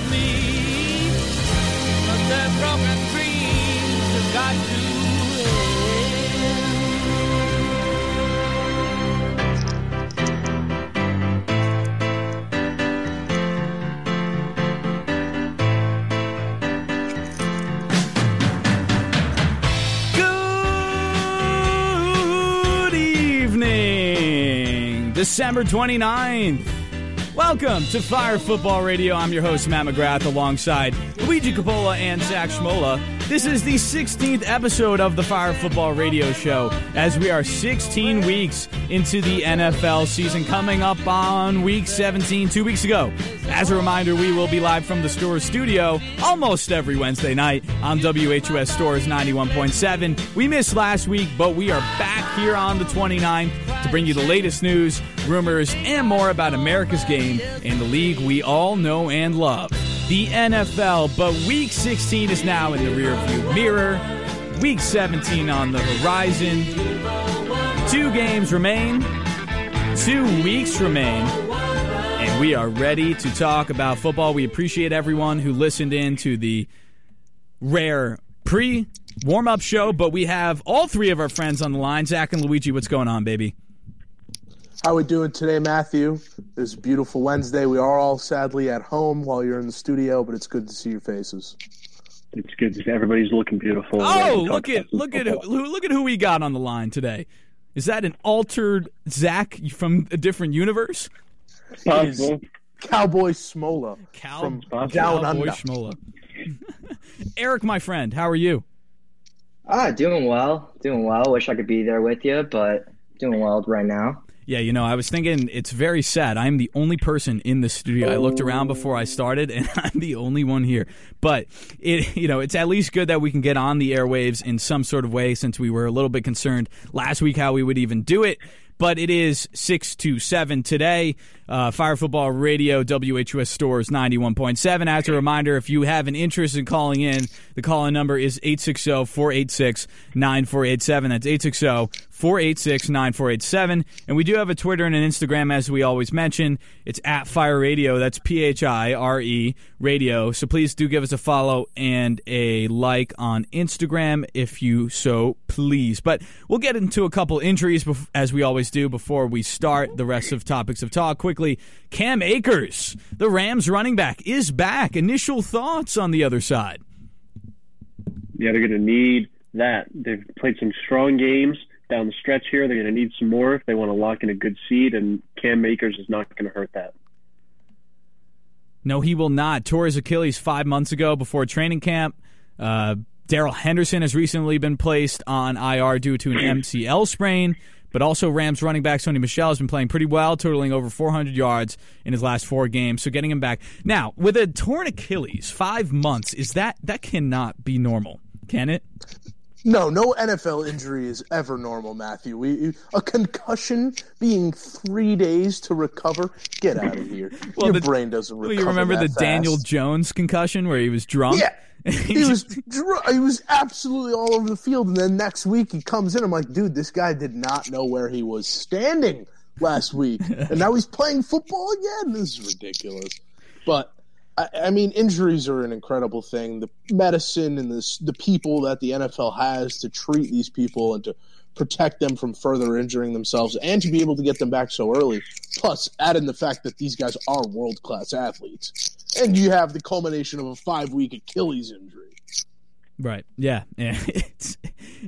of me. But their broken dreams have got to. Good evening, December 29th. Welcome to Phire Football Radio. I'm your host, Matt McGrath, alongside Luigi Capola and Zach Schmola. This is the 16th episode of the Phire Football Radio Show, as we are 16 weeks into the NFL season, coming up on week 17, two weeks ago. As a reminder, we will be live from the Storrs studio almost every Wednesday night on WHUS Storrs 91.7. We missed last week, but we are back here on the 29th to bring you the latest news, rumors, and more about America's game and the league we all know and love, the NFL. But week 16 is now in the rearview mirror. Week 17 on the horizon. Two games remain. Two weeks remain. And we are ready to talk about football. We appreciate everyone who listened in to the rare pre warm up show, but we have all three of our friends on the line. Zach and Luigi, what's going on, baby? How we doing today, Matthew? It's a beautiful Wednesday. We are all sadly at home while you're in the studio, but it's good to see your faces. It's good to see everybody's looking beautiful. Oh, look at look at who, look at who we got on the line today. Is that an altered Zach from a different universe? It is Cowboy Smola Cow, from Possible. Down Cowboy Under. Schmola. Eric, my friend, how are you? Ah, doing well, doing well. Wish I could be there with you, but doing well right now. Yeah, you know, I was thinking it's very sad. I'm the only person in the studio. I looked around before I started, and I'm the only one here. But it, you know, it's at least good that we can get on the airwaves in some sort of way, since we were a little bit concerned last week how we would even do it. But it is six to seven today. Uh, Phire Football Radio, WHUS Storrs 91.7. As a reminder, if you have an interest in calling in, the call in number is 860 486 9487. That's 860 486 9487. And we do have a Twitter and an Instagram, as we always mention. It's at Phire Radio. That's P H I R E Radio. So please do give us a follow and a like on Instagram if you so please. But we'll get into a couple injuries, as we always do, before we start the rest of topics of talk. Quickly, Cam Akers, the Rams running back, is back. Initial thoughts on the other side. Yeah, they're going to need that. They've played some strong games down the stretch here. They're going to need some more if they want to lock in a good seed, and Cam Akers is not going to hurt that. No, he will not. Tore his Achilles five months ago before training camp. Uh, Darrell Henderson has recently been placed on IR due to an MCL sprain. But also, Rams running back Sony Michel has been playing pretty well, totaling over 400 yards in his last four games. So getting him back now with a torn Achilles, five months is that that cannot be normal, can it? No, no NFL injury is ever normal, Matthew. We, a concussion being three days to recover. Get out of here. Your the- brain doesn't Well, you remember the Daniel. Jones concussion where he was drunk? Yeah. he was dr- he was absolutely all over the field, and then next week he comes in. I'm like, dude, this guy did not know where he was standing last week, and now he's playing football again. This is ridiculous. But I, I mean, injuries are an incredible thing. The medicine and the the people that the NFL has to treat these people and to protect them from further injuring themselves, and to be able to get them back so early. Plus, add in the fact that these guys are world class athletes and you have the culmination of a five week Achilles injury. Right. Yeah. Yeah. It's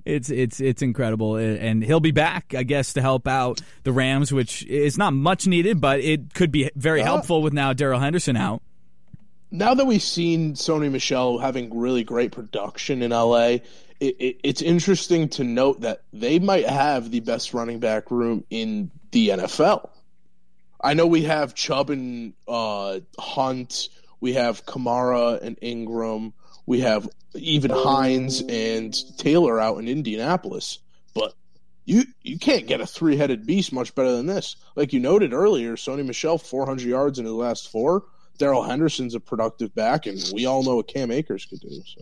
it's it's it's incredible, and he'll be back, I guess, to help out the Rams, which is not much needed, but it could be very Uh, helpful with now Darrell Henderson out. Now that we've seen Sony Michel having really great production in LA, it, it, it's interesting to note that they might have the best running back room in the NFL. I know we have Chubb and uh, Hunt, we have Kamara and Ingram, we have even Hines and Taylor out in Indianapolis, but you you can't get a three headed beast much better than this. Like you noted earlier, Sony Michel four hundred yards in his last four. Darrell Henderson's a productive back, and we all know what Cam Akers could do. So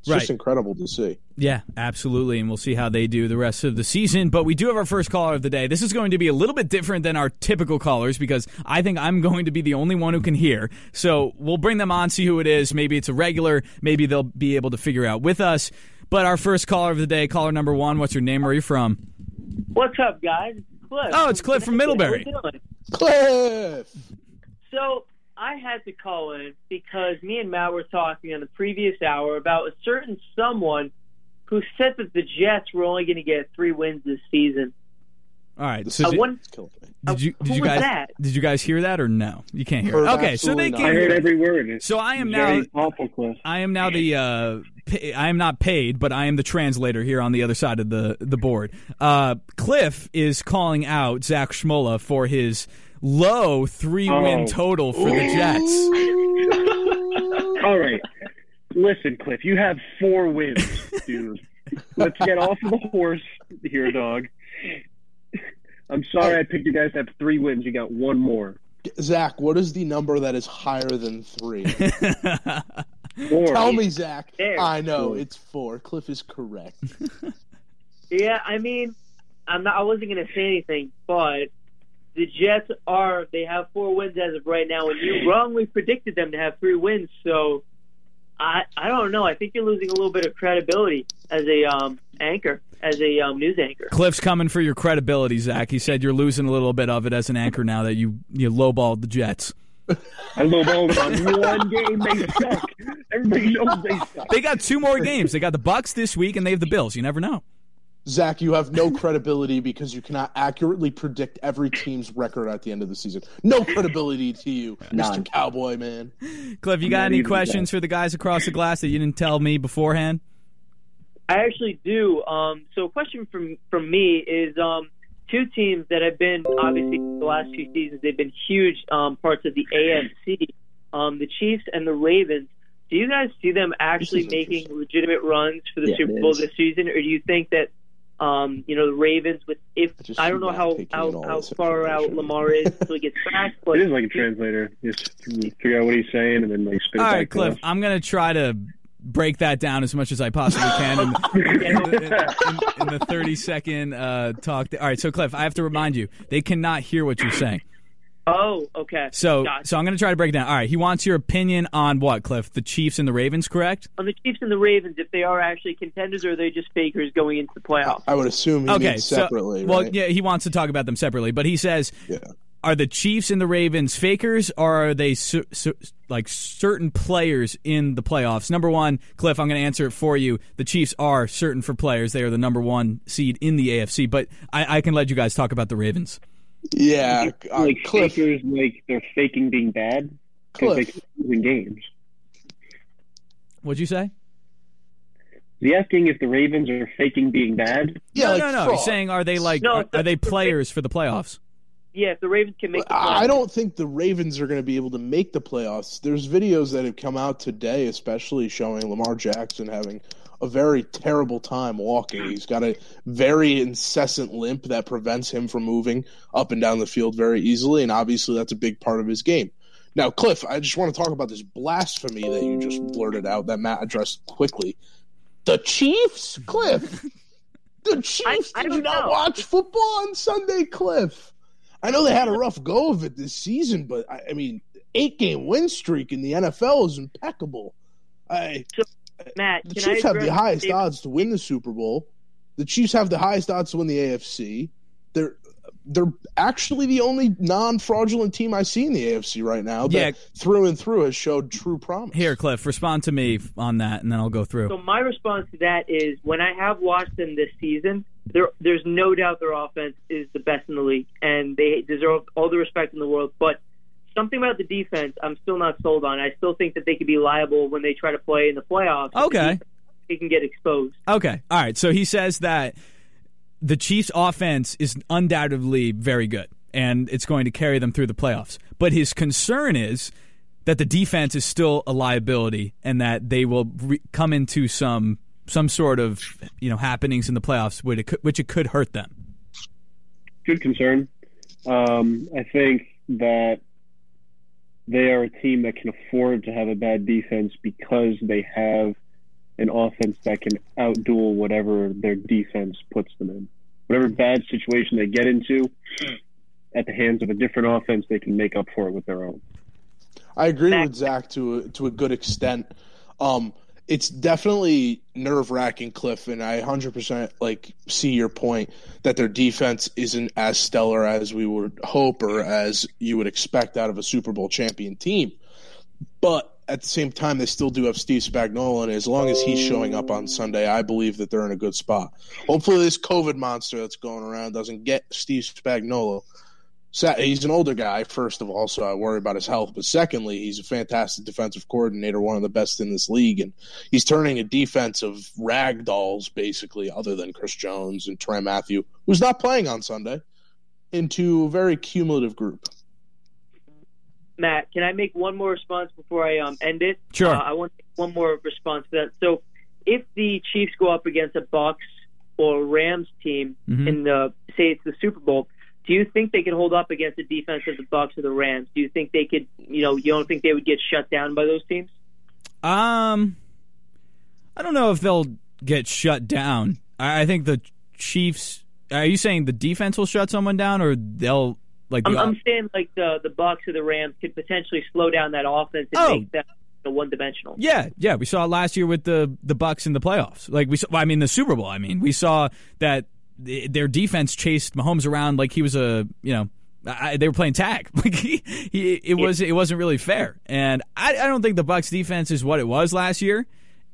It's Right. just incredible to see. Yeah, absolutely. And we'll see how they do the rest of the season. But we do have our first caller of the day. This is going to be a little bit different than our typical callers because I think I'm going to be the only one who can hear. So we'll bring them on, see who it is. Maybe it's a regular. Maybe they'll be able to figure out with us. But our first caller of the day, caller number one, what's your name? Where are you from? What's up, guys? Cliff. Oh, it's Cliff from Middlebury. How we doing? Cliff. So I had to call in because me and Matt were talking in the previous hour about a certain someone who said that the Jets were only going to get three wins this season. All right. So I did, won- It's killing me. did you did Who you was guys that? did you guys hear that or no? You can't hear. It. Okay, so they can't I heard every word. So I am now awful, Cliff. I am now the uh, pa- I am not paid, but I am the translator here on the other side of the the board. Uh, Cliff is calling out Zach Schmola for his low three win Oh. total for the Jets. All right. Listen, Cliff, you have four wins, dude. Let's get off of the horse here, dog. I'm sorry I picked you guys to have three wins. You got one more. Zach, what is the number that is higher than three? Four. Tell me, Zach. There. I know Four. it's four. Cliff is correct. Yeah, I mean, I'm not. I wasn't going to say anything, but the Jets are. They have four wins as of right now, and you wrongly predicted them to have three wins. So, I I don't know. I think you're losing a little bit of credibility as a um anchor, as a um, news anchor. Cliff's coming for your credibility, Zach. He said you're losing a little bit of it as an anchor now that you you lowballed the Jets. I lowballed on one game. They suck. Everybody knows they suck. They got two more games. They got the Bucks this week, and they have the Bills. You never know. Zach, you have no credibility because you cannot accurately predict every team's record at the end of the season. No credibility to you, None. Mr. Cowboy Man. Cliff, you got any questions for the guys across the glass that you didn't tell me beforehand? I actually do. Um, so, a question from from me is um, two teams that have been obviously the last few seasons they've been huge um, parts of the AFC, um, the Chiefs and the Ravens. Do you guys see them actually making legitimate runs for the Yeah, Super Bowl this season, or do you think that um, you know the Ravens with if I just I don't know how how, how far out. Lamar is until he gets back, but It is like a translator. Just figure out what he's saying and then like spit it All back right, to Cliff. us. I'm gonna try to break that down as much as I possibly can in, in, the- in- in the 30 second uh, talk. All right, so Cliff, I have to remind you, they cannot hear what you're saying. Oh okay. So, Gotcha. so I'm gonna try to break it down. All right, he wants your opinion on what, Cliff? The Chiefs and the Ravens, correct? on the Chiefs and the Ravens, if they are actually contenders or are they just fakers going into the playoffs? I would assume he Okay, means so separately. well, right? yeah, he wants to talk about them separately, but he says, Yeah. are the Chiefs and the Ravens fakers, or are they cer- cer- like certain players in the playoffs? Number one, Cliff, I'm going to answer it for you. The Chiefs are certain for players; they are the number one seed in the AFC. But I, I can let you guys talk about the Ravens. Yeah, uh, like Cliff. fakers, like they're faking being bad because they Cliff. keep losing games. What'd you say? Is he asking if the Ravens are faking being bad? Yeah, no, like no, no. fraud. He's saying, are they like, No, are, the- are they players for the playoffs? Yeah, if the Ravens can make the I don't think the Ravens are going to be able to make the playoffs. There's videos that have come out today, especially showing Lamar Jackson having a very terrible time walking. He's got a very incessant limp that prevents him from moving up and down the field very easily, and obviously that's a big part of his game. Now, Cliff, I just want to talk about this blasphemy that you just blurted out that Matt addressed quickly. The Chiefs, Cliff. The Chiefs. I Did you don't know. watch football on Sunday, Cliff? I know they had a rough go of it this season, but I, I mean, eight game win streak in the NFL is impeccable. I Matt, the can Chiefs I have the highest Dave- odds to win the Super Bowl. The Chiefs have the highest odds to win the AFC. They're they're actually the only non fraudulent team I see in the AFC right now. That Yeah. through and through has showed true promise. Here, Cliff, respond to me on that, and then I'll go through. So my response to that is when I have watched them this season, there there's no doubt their offense is the best in the league, and they deserve all the respect in the world. But something about the defense, I'm still not sold on. I still think that they could be liable when they try to play in the playoffs. Okay. they can get exposed. Okay. All right. So he says that the Chiefs' offense is undoubtedly very good, and it's going to carry them through the playoffs. But his concern is that the defense is still a liability, and that they will re- come into some some sort of you know happenings in the playoffs, which it could, which it could hurt them. Good concern. Um, I think that they are a team that can afford to have a bad defense because they have an offense that can outduel whatever their defense puts them in. Whatever bad situation they get into, at the hands of a different offense, they can make up for it with their own. I agree with Zach to a, to a good extent. Um, it's definitely nerve wracking, Cliff, and I 100% like see your point that their defense isn't as stellar as we would hope or as you would expect out of a Super Bowl champion team. But at the same time, they still do have Steve Spagnuolo, and as long as he's showing up on Sunday, I believe that they're in a good spot. Hopefully, this COVID monster that's going around doesn't get Steve Spagnuolo. He's an older guy, first of all, so I worry about his health. But secondly, he's a fantastic defensive coordinator, one of the best in this league, and he's turning a defense of rag dolls, basically, other than Chris Jones and Tyrann Mathieu, who's not playing on Sunday, into a very cumulative group. Matt, can I make one more response before I um, end it? Sure. Uh, I want one more response to that. So, if the Chiefs go up against a Bucks or Rams team Mhm. in the say it's the Super Bowl, do you think they could hold up against the defense of the Bucks or the Rams? Do you think they could? You know, you don't think they would get shut down by those teams? Um, I don't know if they'll get shut down. I, I think the Chiefs. Are you saying the defense will shut someone down, or they'll like? The, I'm, I'm saying like the the Bucks or the Rams could potentially slow down that offense and Oh. make them one dimensional. Yeah, yeah, we saw it last year with the the Bucks in the playoffs. Like we saw, I mean, the Super Bowl. I mean, we saw that th- their defense chased Mahomes around like he was a you know. I, they were playing tag. Like he, he it was it wasn't really fair, and I, I don't think the Bucks defense is what it was last year,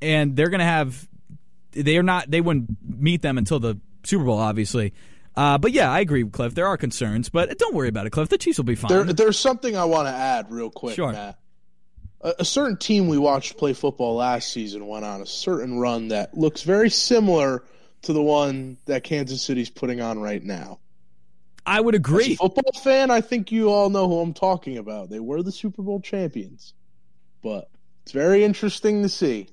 and they're gonna have they are not they wouldn't meet them until the Super Bowl, obviously. Uh, but yeah, I agree with Cliff. There are concerns, but don't worry about it, Cliff. The Chiefs will be fine. There, there's something I want to add real quick, Sure. Matt. A, a certain team we watched play football last season went on a certain run that looks very similar to the one that Kansas City's putting on right now. I would As a agree. football fan, I think you all know who I'm talking about. They were the Super Bowl champions, but it's very interesting to see.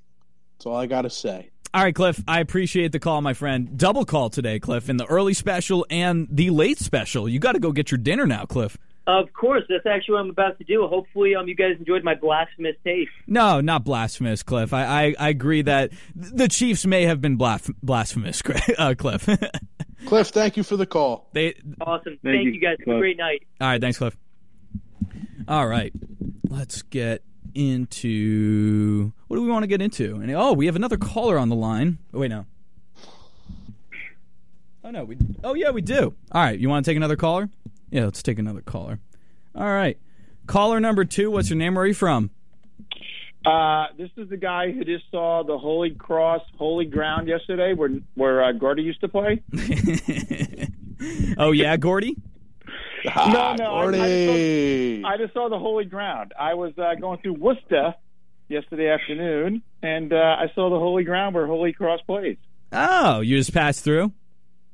That's all I got to say. All right, Cliff, I appreciate the call, my friend. Double call today, Cliff, in the early special and the late special. You got to go get your dinner now, Cliff. Of course, that's actually what I'm about to do. Hopefully, um, you guys enjoyed my blasphemous taste. No, not blasphemous, Cliff. I, I, I agree that the Chiefs may have been blas- blasphemous, uh, Cliff. Cliff, thank you for the call. they, Awesome. Thank, you, you guys. Have a great night. all right, thanks, Cliff. All right, let's get into what do we want to get into? And oh, we have another caller on the line. Oh, wait, no. Oh no, we. Oh yeah, we do. All right, you want to take another caller? Yeah, let's take another caller. All right, caller number two. What's your name? Where are you from? Uh, this is the guy who just saw the Holy Cross, Holy Ground yesterday, where where uh, Gordy used to play. oh yeah, Gordy. no, no, I- I Gordy. I just saw the Holy Ground. I was uh, going through Worcester yesterday afternoon, and uh, I saw the Holy Ground where Holy Cross plays. Oh, you just passed through.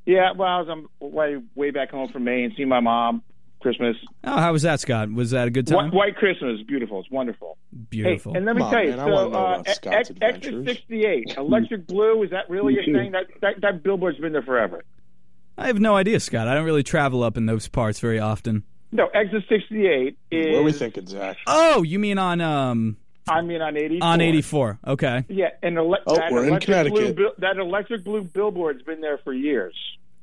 Yeah, well, I was on way way back home from Maine, see my mom. Christmas, Oh, how was that, Scott? Was that a good time? White Christmas, beautiful. It's wonderful. Beautiful. Hey, and let me Come on, tell you, man, so wanna uh, about Scott's X- Extra 68, Electric Blue, is that really a thing? That, that that billboard's been there forever. I have no idea, Scott. I don't really travel up in those parts very often. No, Exit 68 is. What are we thinking, Zach? Oh, you mean on um I mean, on 84. on eighty four? Okay. Yeah, and ele- Oh, that we're in electric blue Connecticut. bill- that electric blue billboard's been there for years.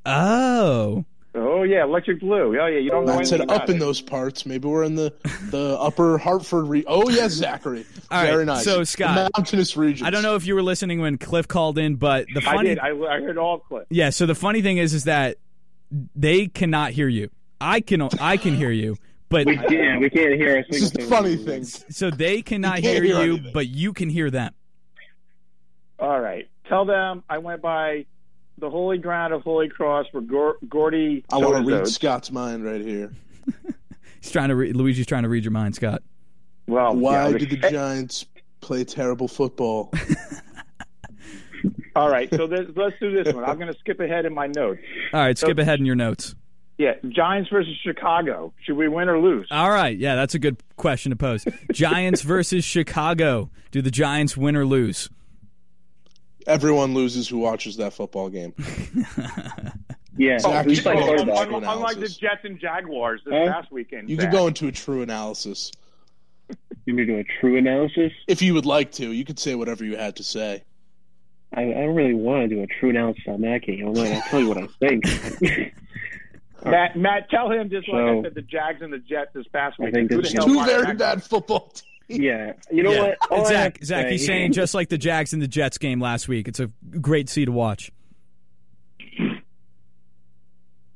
Oh, Oh yeah, electric blue. Oh yeah, you don't know Matt anything said about up in it. those parts. Maybe we're in the the upper Hartford. Re- oh yes, Zachary. All right, Very nice. so, The Scott, mountainous regions. I don't know if you were listening when Cliff called in, but the I funny did. I, I heard all clips. yeah. So the funny thing is, is that they cannot hear you. I can I can hear you, but We can't. We can't hear a This is single the funny thing. so they cannot hear hear you, anything. but you can hear them. All right, tell them I went by the holy ground of Holy Cross where Gor- Gordy. I want to so-and-so- read Scott's mind right here. He's trying to re- Luigi's trying to read your mind, Scott. Well, Why yeah, did the Giants play terrible football? All right, so this, let's do this one. I'm going to skip ahead in my notes. All right, skip ahead in your notes. Yeah, Giants versus Chicago. Should we win or lose? All right, yeah, that's a good question to pose. Giants versus Chicago. Do the Giants win or lose? Everyone loses who watches that football game. Yeah. Zach, we you play can go into quarterback. true Unlike unlike the. Jets and Jaguars this Huh? past weekend. You could go into a true analysis You mean do a true analysis? if you would like to. You could say whatever you had to say. I, I don't really want to do a true analysis on that game. I'm like, I'll tell you what I think. Matt, Matt, tell him just like I said, the Jags and the Jets this past week. think Who this the hell Two very that bad football teams. yeah, you know Yeah. what? All I Zach, to Zach, he's saying just like the Jags and the Jets game last week. It's a great see to watch.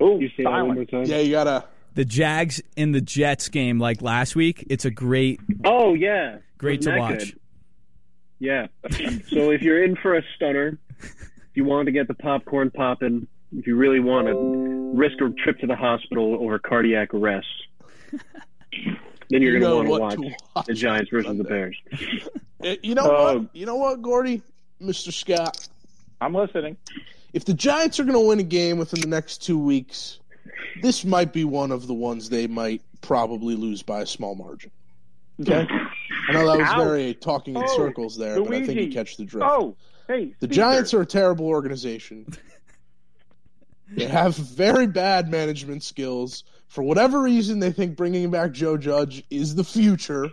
Ooh, You say that one more time? Yeah, you gotta. The Jags and the Jets game like last week. It's a great, Oh yeah, great to Wasn't that watch. good? Yeah. so if you're in for a stunner, if you want to get the popcorn popping, if you really want to risk a trip to the hospital over cardiac arrest, then you're You going know to want to to watch watch the Giants versus the Bears. Eh, You know Oh. what? You know what, Gordy, Mister Scott. I'm listening. If the Giants are going to win a game within the next two weeks, this might be one of the ones they might probably lose by a small margin. Okay, I know that was Ouch. very talking in Oh, circles there, but I think you catch the drift. Oh, hey, The Giants are a terrible organization. They have very bad management skills. For whatever reason, they think bringing back Joe Judge is the future.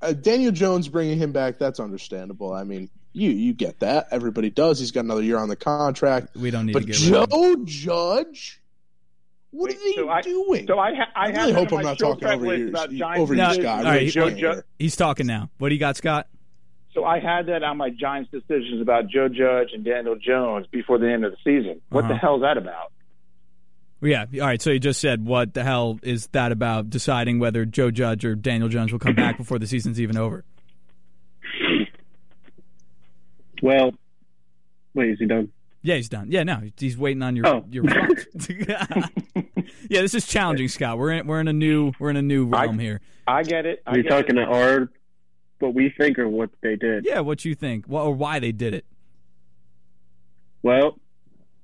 Uh, Daniel Jones bringing him back, that's understandable. I mean, you you get that. Everybody does. He's got another year on the contract. We don't need But to get rid him. Joe Judge? What Wait, are they so I- doing? So I, ha- I, I really that hope I'm not talking over list you, about over you, No, decisions. Scott. I all right, can't Joe, hear Joe, it. He's talking now. What do you got, Scott? So I had that on my Giants decisions about Joe Judge and Daniel Jones before the end of the season. What the Uh-huh. hell is that about? Yeah. All right. So you just said, what the hell is that about deciding whether Joe Judge or Daniel Jones will come back before the season's even over? Well, wait, is he done? Yeah, he's done. Yeah, no, he's waiting on your Oh. your response. yeah, this is challenging, Scott. We're in we're in a new we're in a new I- realm here. I get it. I Are you get talking it. to our what we think or what they did? Yeah, what you think? Well, or why they did it? Well,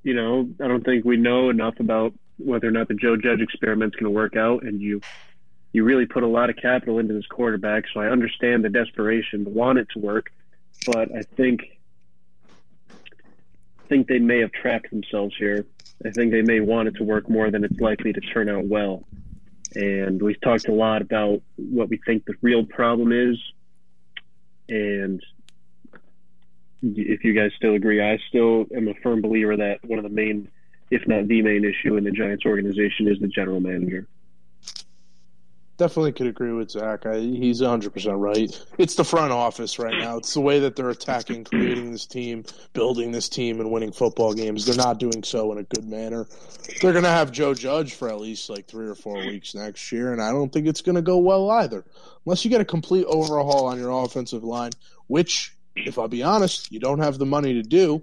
you know, I don't think we know enough about whether or not the Joe Judge experiment's going to work out, and you you really put a lot of capital into this quarterback. So I understand the desperation to want it to work, but I think I think they may have trapped themselves here. I think they may want it to work more than it's likely to turn out well. And we've talked a lot about what we think the real problem is, and if you guys still agree, I still am a firm believer that one of the main, if not the main issue in the Giants organization is the general manager. Definitely could agree with Zach. I, he's 100% right. It's the front office right now. It's the way that they're attacking, creating this team, building this team, and winning football games. They're not doing so in a good manner. They're going to have Joe Judge for at least like three or four weeks next year, and I don't think it's going to go well either. Unless you get a complete overhaul on your offensive line, which, if I'll be honest, you don't have the money to do.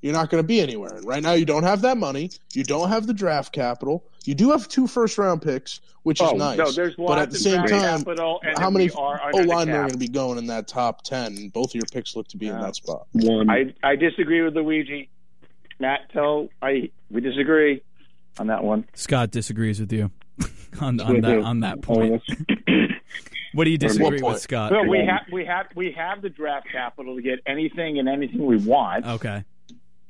You're not going to be anywhere. And right now, you don't have that money. You don't have the draft capital. You do have two first round picks, which is Oh, nice. no, there's but at the same time, capital, how many are O under the linemen are cap. going to be going in that top ten? Both of your picks look to be in that spot. One, I I disagree with Luigi. Matt, tell I we disagree on that one. Scott disagrees with you on, on that on that oh, point. What do you disagree with, Scott? Well, we have we have we have the draft capital to get anything and anything we want, Okay.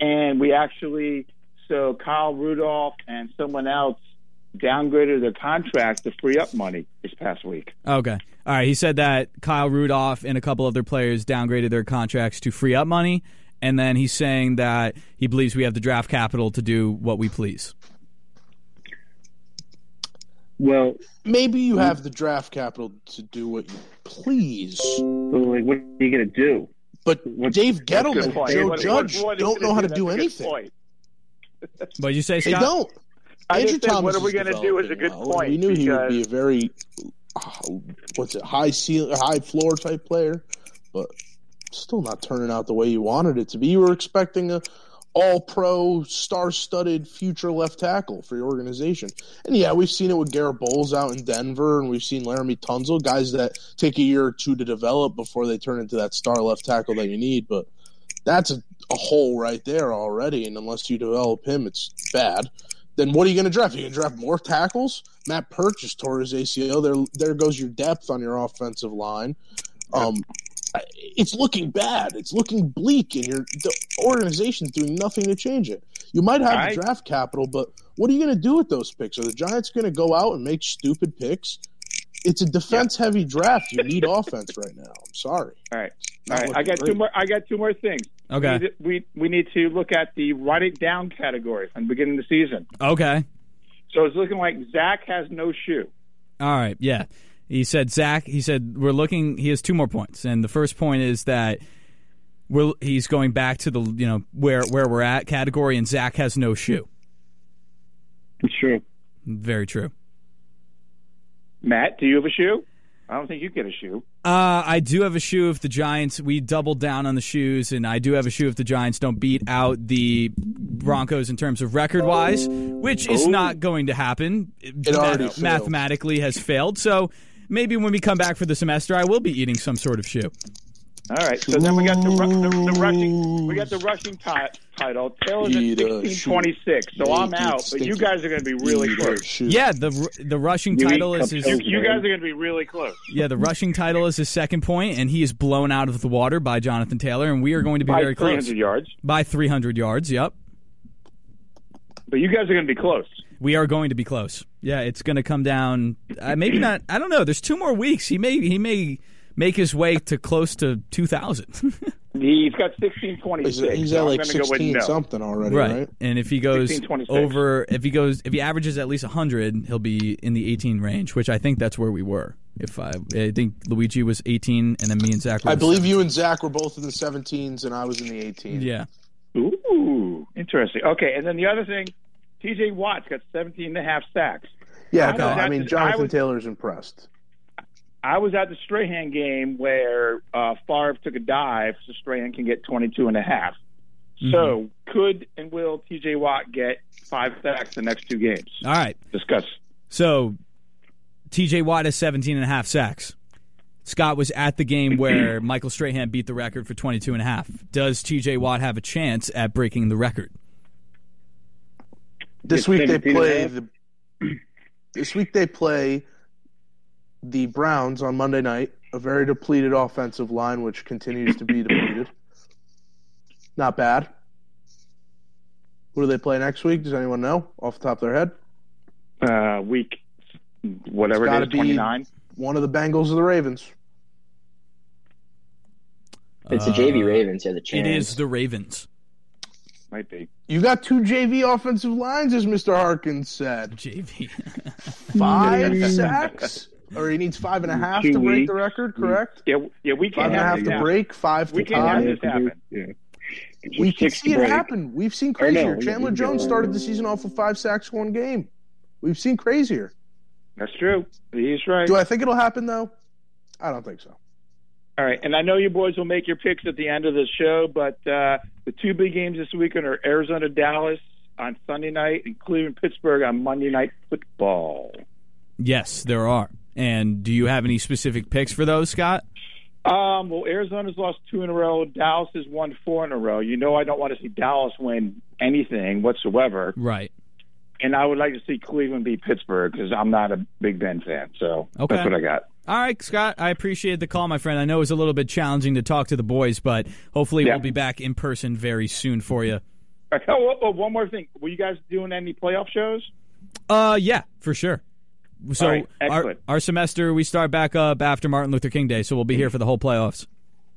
and we actually so Kyle Rudolph and someone else downgraded their contract to free up money this past week. Okay. All right. He said that Kyle Rudolph and a couple other players downgraded their contracts to free up money, and then he's saying that he believes we have the draft capital to do what we please. well, Maybe you have the draft capital to do what you please, like, what are you going to do? but What- Dave That's Gettleman. Joe What- Judge what- what don't know how to do anything. point. What you say, They don't. I Andrew Thomas what are we going to do is a good well. point. We knew he would be a very, uh, what's it, high ceiling, high floor type player, but still not turning out the way you wanted it to be. You were expecting a all pro, star studded future left tackle for your organization. And yeah, we've seen it with Garett Bolles out in Denver, and we've seen Laremy Tunsil, guys that take a year or two to develop before they turn into that star left tackle that you need. But that's a, a hole right there already. And unless you develop him, it's bad. Then what are you going to draft? Are you going to draft more tackles? Matt Purchase tore his ACL. There, there goes your depth on your offensive line. Um, it's looking bad. It's looking bleak, and your the organization's doing nothing to change it. You might have I- the draft capital, but what are you going to do with those picks? Are the Giants going to go out and make stupid picks? It's a defense-heavy draft. You need offense right now. I'm sorry. All right, all right. I got two more. I got two more things. We Okay. need, we we need to look at the write it down category from the beginning of the season. Okay. So it's looking like Zach has no shoe. All right. Yeah. He said Zach. He said we're looking. He has two more points, and the first point is that we're he's going back to the you know where where we're at category, and Zach has no shoe. It's true. Very true. Matt, do you have a shoe? I don't think you get a shoe. Uh, I do have a shoe if the Giants. We doubled down on the shoes, and I do have a shoe if the Giants don't beat out the Broncos in terms of record wise, which is not going to happen. It already failed. mathematically has failed. So maybe when we come back for the semester, I will be eating some sort of shoe. All right. So then we got the, the, the rushing. We got the rushing ti- title. Taylor's at Eat a sixteen twenty six. So I'm Make it out, but you guys are going to be really Eat close. Yeah, the the rushing You eat title is cupcakes. his, You guys are going to be really close. yeah the rushing title is his second point, and he is blown out of the water by Jonathan Taylor, and we are going to be By very three close hundred yards. by 300 yards. Yep. But you guys are going to be close. We are going to be close. Yeah, it's going to come down. Uh, maybe not. I don't know. There's two more weeks. He may he may make his way to close to 2,000. He's got sixteen twenty He's, he's so at like going to go with sixteen no. something already, right. right? And if he goes over, if he goes, if he averages at least 100, he'll be in the 18 range, which I think that's where we were. If I, I think Luigi was 18, and then me and Zach. Were I believe 17. you and Zach were both in the 17s, and I was in the 18s. Yeah. Ooh, interesting. Okay, and then the other thing, T.J. Watt's got 17 and a half sacks. Yeah, I no, I mean Jonathan I was- Taylor's impressed. I was at the Strahan game where uh, Favre took a dive, so Strahan can get 22 and a half. So could and will T.J. Watt get five sacks the next two games? All right. Discuss. So TJ Watt has 17 and a half sacks. Scott was at the game where Michael Strahan beat the record for 22 and a half. Does TJ Watt have a chance at breaking the record? This week they 17 and a play the. This week they play the Browns on Monday night. A very depleted offensive line, which continues to be depleted. Not bad. Who do they play next week? Does anyone know off the top of their head? Uh, week, whatever It's it gotta is, be- 29. One of the Bengals or the Ravens. It's the JV Ravens. Yeah, the chance. Uh, It is the Ravens. Might be. You got two JV offensive lines, as Mr. Harkins said. JV. Five sacks, or he needs five and a half Two to break weeks. the record. Correct. Yeah, yeah, we Five can't and a have half this to happen. break, five to We can't have tie. this happen. Yeah. We can Six see it break. happen. We've seen I know, crazier. yeah, Chandler we Jones started the season off with five sacks, one game. We've seen crazier. That's true. He's right. Do I think it'll happen though? I don't think so. All right, and I know you boys will make your picks at the end of the show, but uh, the two big games this weekend are Arizona Dallas on Sunday night and Cleveland Pittsburgh on Monday night football. yes, there are. And do you have any specific picks for those, Scott? Um, well, Arizona's lost two in a row. Dallas has won four in a row. You know, I don't want to see Dallas win anything whatsoever, Right. and I would like to see Cleveland beat Pittsburgh because I'm not a Big Ben fan. So Okay. that's what I got. All right, Scott, I appreciate the call, my friend. I know it was a little bit challenging to talk to the boys, but hopefully Yeah. we'll be back in person very soon for you. Oh, oh, oh, one more thing. Were you guys doing any playoff shows? Uh, yeah, for sure. So All right, our, our semester we start back up after Martin Luther King Day, so we'll be here for the whole playoffs.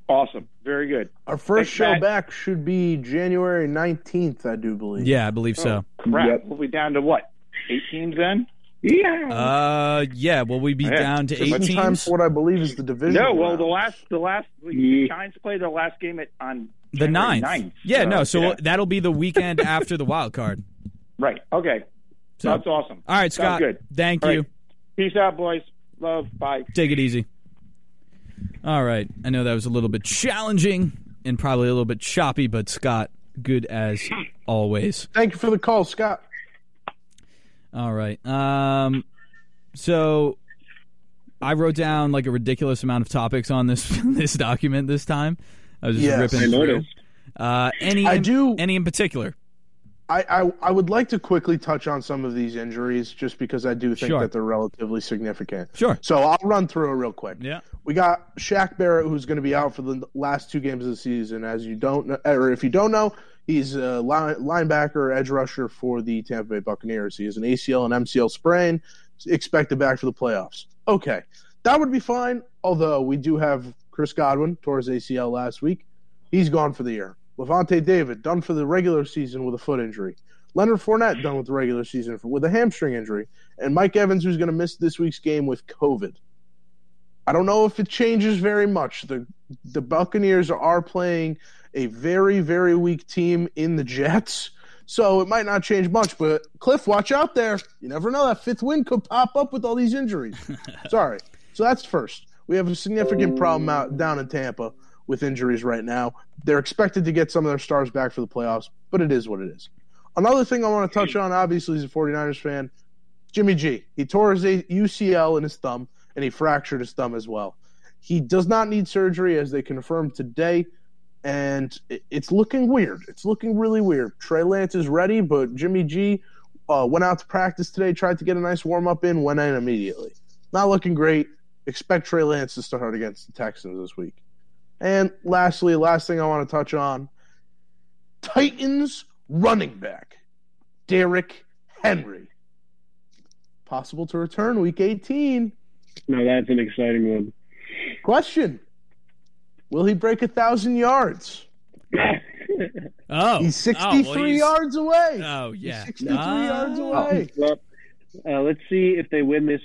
Awesome. Very good. Our first Thanks, show Matt. back should be January nineteenth, I do believe. Yeah, I believe so. Crap. Yep. We'll be down to what? Eight teams then? Yeah. Uh, yeah, will we be Yeah. down to eight Seven times what I believe is the division. No, well, round. the last, the last, the Yeah. Giants play their last game at on The January ninth. 9th. Yeah, no, so yeah. that'll be the weekend after the wild card. right. Okay, So, that's awesome. all right, Sounds Scott. good. Thank All you. right. Peace out, boys. Love. Bye. Take it easy. All right. I know that was a little bit challenging and probably a little bit choppy, but Scott, good as always. Thank you for the call, Scott. All right. Um, so I wrote down like a ridiculous amount of topics on this this document this time. I was just Yes. ripping I through. Uh, any I in- do- any in particular? I, I I would like to quickly touch on some of these injuries, just because I do think Sure. that they're relatively significant. Sure. So I'll run through it real quick. Yeah. We got Shaq Barrett, who's going to be out for the last two games of the season. As you don't know, or if you don't know, he's a line, linebacker, edge rusher for the Tampa Bay Buccaneers. He has an ACL and MCL sprain, expected back for the playoffs. Okay, that would be fine. Although we do have Chris Godwin tore his ACL last week, he's gone for the year. Lavonte David done for the regular season with a foot injury. Leonard Fournette done with the regular season for, with a hamstring injury, and Mike Evans who's going to miss this week's game with COVID. I don't know if it changes very much. The the Buccaneers are playing a very very weak team in the Jets, so it might not change much. But Cliff, watch out there. You never know that fifth win could pop up with all these injuries. Sorry. So that's first. We have a significant problem out down in Tampa with injuries right now. They're expected to get some of their stars back for the playoffs, but it is what it is. Another thing I want to touch on, obviously, as a 49ers fan, Jimmy G. He tore his UCL in his thumb, and he fractured his thumb as well. He does not need surgery, as they confirmed today, and it's looking weird. It's looking really weird. Trey Lance is ready, but Jimmy G uh, went out to practice today, tried to get a nice warm up in, went in immediately. Not looking great. Expect Trey Lance to start against the Texans this week. And lastly, last thing I want to touch on Titans running back, Derrick Henry. Possible to return week 18. No, that's an exciting one. Question Will he break a thousand yards? Oh, He's oh, 63 well, he's- yards away. Oh yeah, He's 63 Ah. yards away. well, uh, let's see if they win this.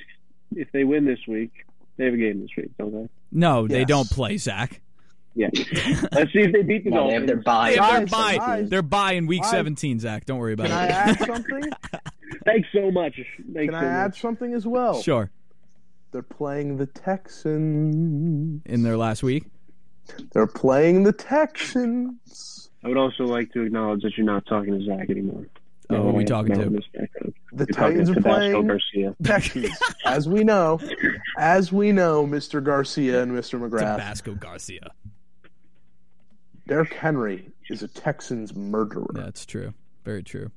If they win this week, they have a game this week, don't they? No, they don't play Zach. Yeah. let's see if they beat the No, they Dolphins. have their They bye. have their Guys, bye. guys. They're bye in week Guys. 17. Zach, don't worry about it. Can I add something? Thanks so much. Thanks Can so I add something as well? Sure. They're playing the Texans. In their last week. They're playing the Texans. I would also like to acknowledge that you're not talking to Zach anymore. Oh, who are we talking to? The You're talking Titans are playing Garcia. Texans. As we know, as we know, Mr. Garcia and Mr. McGrath, Tabasco Garcia. Derrick Henry is a Texans murderer. That's true. Very true.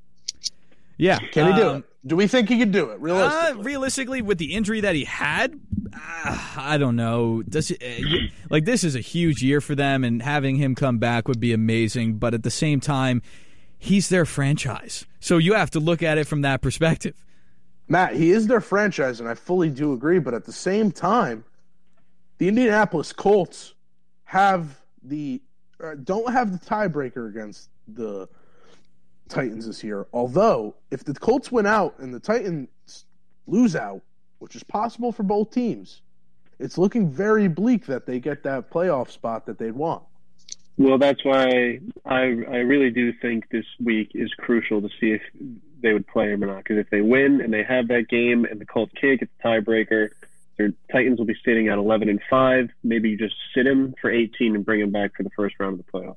Yeah. Can he do um, it? Do we think he could do it? Uh, Realistically, realistically, with the injury that he had, uh, I don't know. Does it, uh, like this is a huge year for them, and having him come back would be amazing. But at the same time, he's their franchise, so you have to look at it from that perspective. Matt, he is their franchise, and I fully do agree. But at the same time, the Indianapolis Colts have the uh, don't have the tiebreaker against the Titans this year. Although, if the Colts win out and the Titans lose out, which is possible for both teams, it's looking very bleak that they get that playoff spot that they'd want. Well, that's why I I really do think this week is crucial to see if they would play him or not. Because if they win and they have that game, and the Colts can't get the tiebreaker, their Titans will be sitting at 11 and five. Maybe you just sit him for 18 and bring him back for the first round of the playoffs.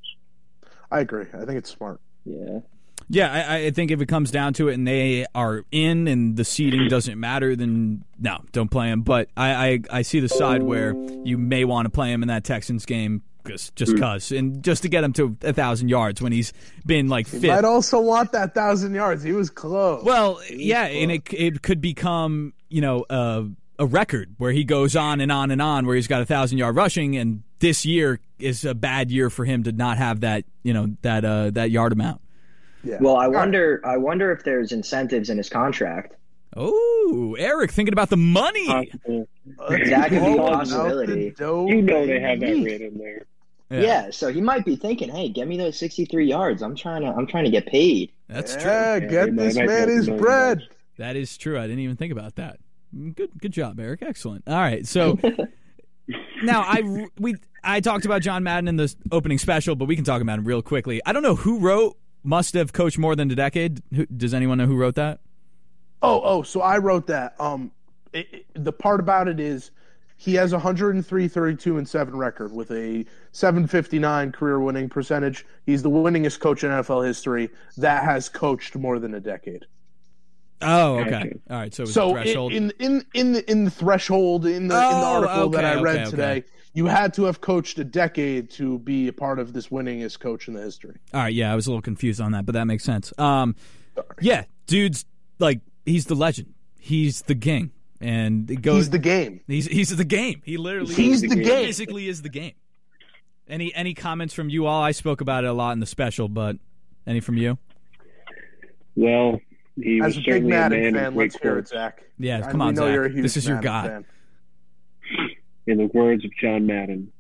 I agree. I think it's smart. Yeah. Yeah, I, I think if it comes down to it and they are in and the seeding doesn't matter, then no, don't play him. But I, I, I see the side where you may want to play him in that Texans game just just hmm. cause and just to get him to a thousand yards when he's been like He I'd also want that thousand yards. He was close. Well, yeah, and it it could become you know a a record where he goes on and on and on, where he's got a thousand yard rushing, and this year is a bad year for him to not have that you know that uh that yard amount. yeah. Well, I wonder. I wonder if there's incentives in his contract. Oh, Eric, thinking about the money. Possible. That could be a possibility. You know they have that baby. rate in there. Yeah. so he might be thinking, "Hey, get me those 63 yards. I'm trying to. I'm trying to get paid." That's true. Yeah, Yeah, get they this man his bread. do That is true. I didn't even think about that. Good, good job, Eric. Excellent. All right, so now I we I talked about John Madden in the opening special, but we can talk about him real quickly. I don't know who wrote "Must Have Coached More Than a Decade." Who, does anyone know who wrote that? Oh, oh, so I wrote that. Um, it, it- the part about it is he has a 103, 32, and 7 record with a 759 career winning percentage. He's the winningest coach in NFL history that has coached more than a decade. Oh, okay. Gotcha. All right. So, it was So a threshold. in in in the in the threshold in the in the Oh, article that I read okay, okay. today, you had to have coached a decade to be a part of this winningest coach in the history. All right. Yeah, I was a little confused on that, but that makes sense. Um, yeah, dude's like he's the legend. He's the king, and it goes. He's the game. He's he's the game. He literally He's the the game. game. physically is the game. Any any comments from you all? I spoke about it a lot in the special, but any from you? Well, he was As a big certainly a Madden man of fan, great let's hear it. Zach. Yeah, I- come we on, know Zach. you're a huge This is your Madden guy. fan. In the words of John Madden,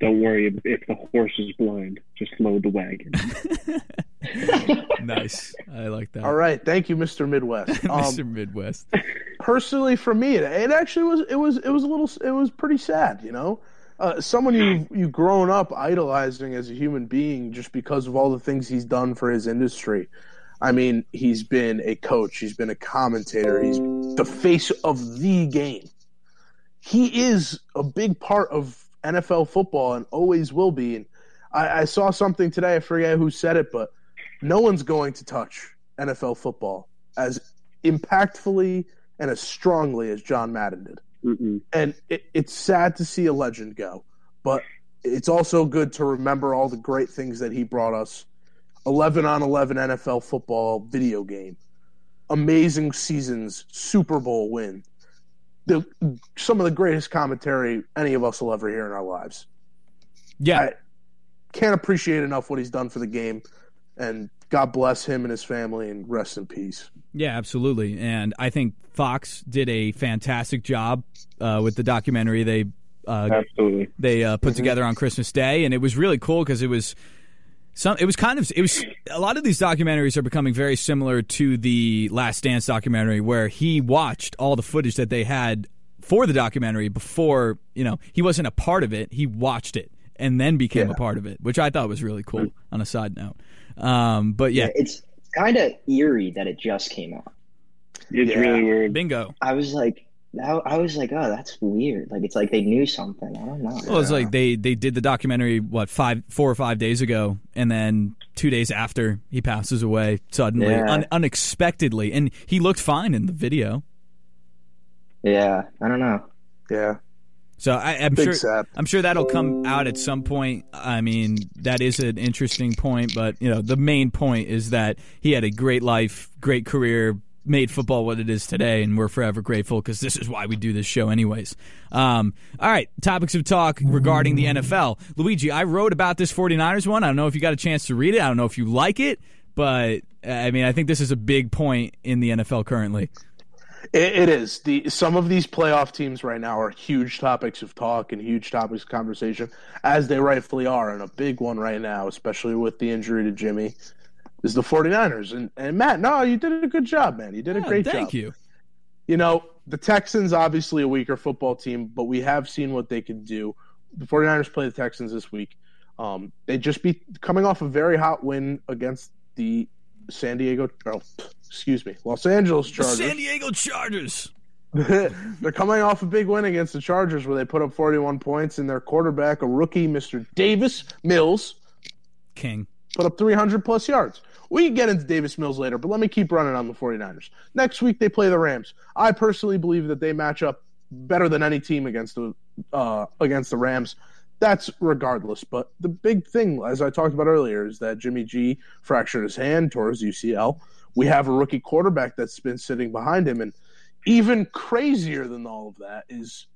Don't worry if, if the horse is blind. Just load the wagon. nice. I like that. All right, thank you, Mr. Midwest. Um, Mr. Midwest. personally, for me, it, it actually was it was it was a little it was pretty sad. You know, uh, someone you you've grown up idolizing as a human being just because of all the things he's done for his industry. I mean, he's been a coach, he's been a commentator, he's the face of the game. He is a big part of NFL football and always will be. And I, I saw something today, I forget who said it, but no one's going to touch NFL football as impactfully and as strongly as John Madden did. Mm-mm. And it, it's sad to see a legend go, but it's also good to remember all the great things that he brought us 11 on 11 NFL football video game, amazing seasons, Super Bowl win. The, some of the greatest commentary any of us will ever hear in our lives. Yeah. I can't appreciate enough what he's done for the game, and God bless him and his family, and rest in peace. Yeah, absolutely. And I think Fox did a fantastic job uh, with the documentary they uh, Absolutely. they uh, put together on Christmas Day, and it was really cool because it was some. It was kind of it was a lot of these documentaries are becoming very similar to the Last Dance documentary, where he watched all the footage that they had for the documentary before you know he wasn't a part of it. He watched it and then became Yeah. a part of it, which I thought was really cool. On a side note, um, but yeah, it's kind of eerie that it just came out. It's Yeah. really weird. bingo. I was like, I, I was like, oh, that's weird. Like it's like they knew something. I don't know. Well, it's like they they did the documentary what five four or five days ago, and then two days after he passes away suddenly, Yeah. un- unexpectedly, and he looked fine in the video. yeah, I don't know. Yeah, So I, I'm big sure sad. I'm sure that'll come out at some point. I mean, that is an interesting point, but you know, the main point is that he had a great life, great career, made football what it is today, and we're forever grateful because this is why we do this show, anyways. Um, all right, topics of talk regarding the NFL. Luigi, I wrote about this 49ers one. I don't know if you got a chance to read it. I don't know if you like it, but I mean, I think this is a big point in the NFL currently. It, it is the some of these playoff teams right now are huge topics of talk and huge topics of conversation, as they rightfully are. And a big one right now, especially with the injury to Jimmy, is the 49ers. And and Matt, no, you did a good job, man. You did a Yeah, great thank job. Thank you. You know, the Texans obviously a weaker football team, but we have seen what they can do. The 49ers play the Texans this week. Um, they just be coming off a very hot win against the San Diego, oh, excuse me, Los Angeles The Chargers. San Diego Chargers. They're coming off a big win against the Chargers where they put up 41 points, and their quarterback, a rookie, Mr. Davis Mills, King. put up 300 plus yards. We can get into Davis Mills later, but let me keep running on the 49ers. Next week, they play the Rams. I personally believe that they match up better than any team against the uh, against the Rams. That's regardless. But the big thing, as I talked about earlier, is that Jimmy G fractured his hand, his UCL. We have a rookie quarterback that's been sitting behind him, and even crazier than all of that is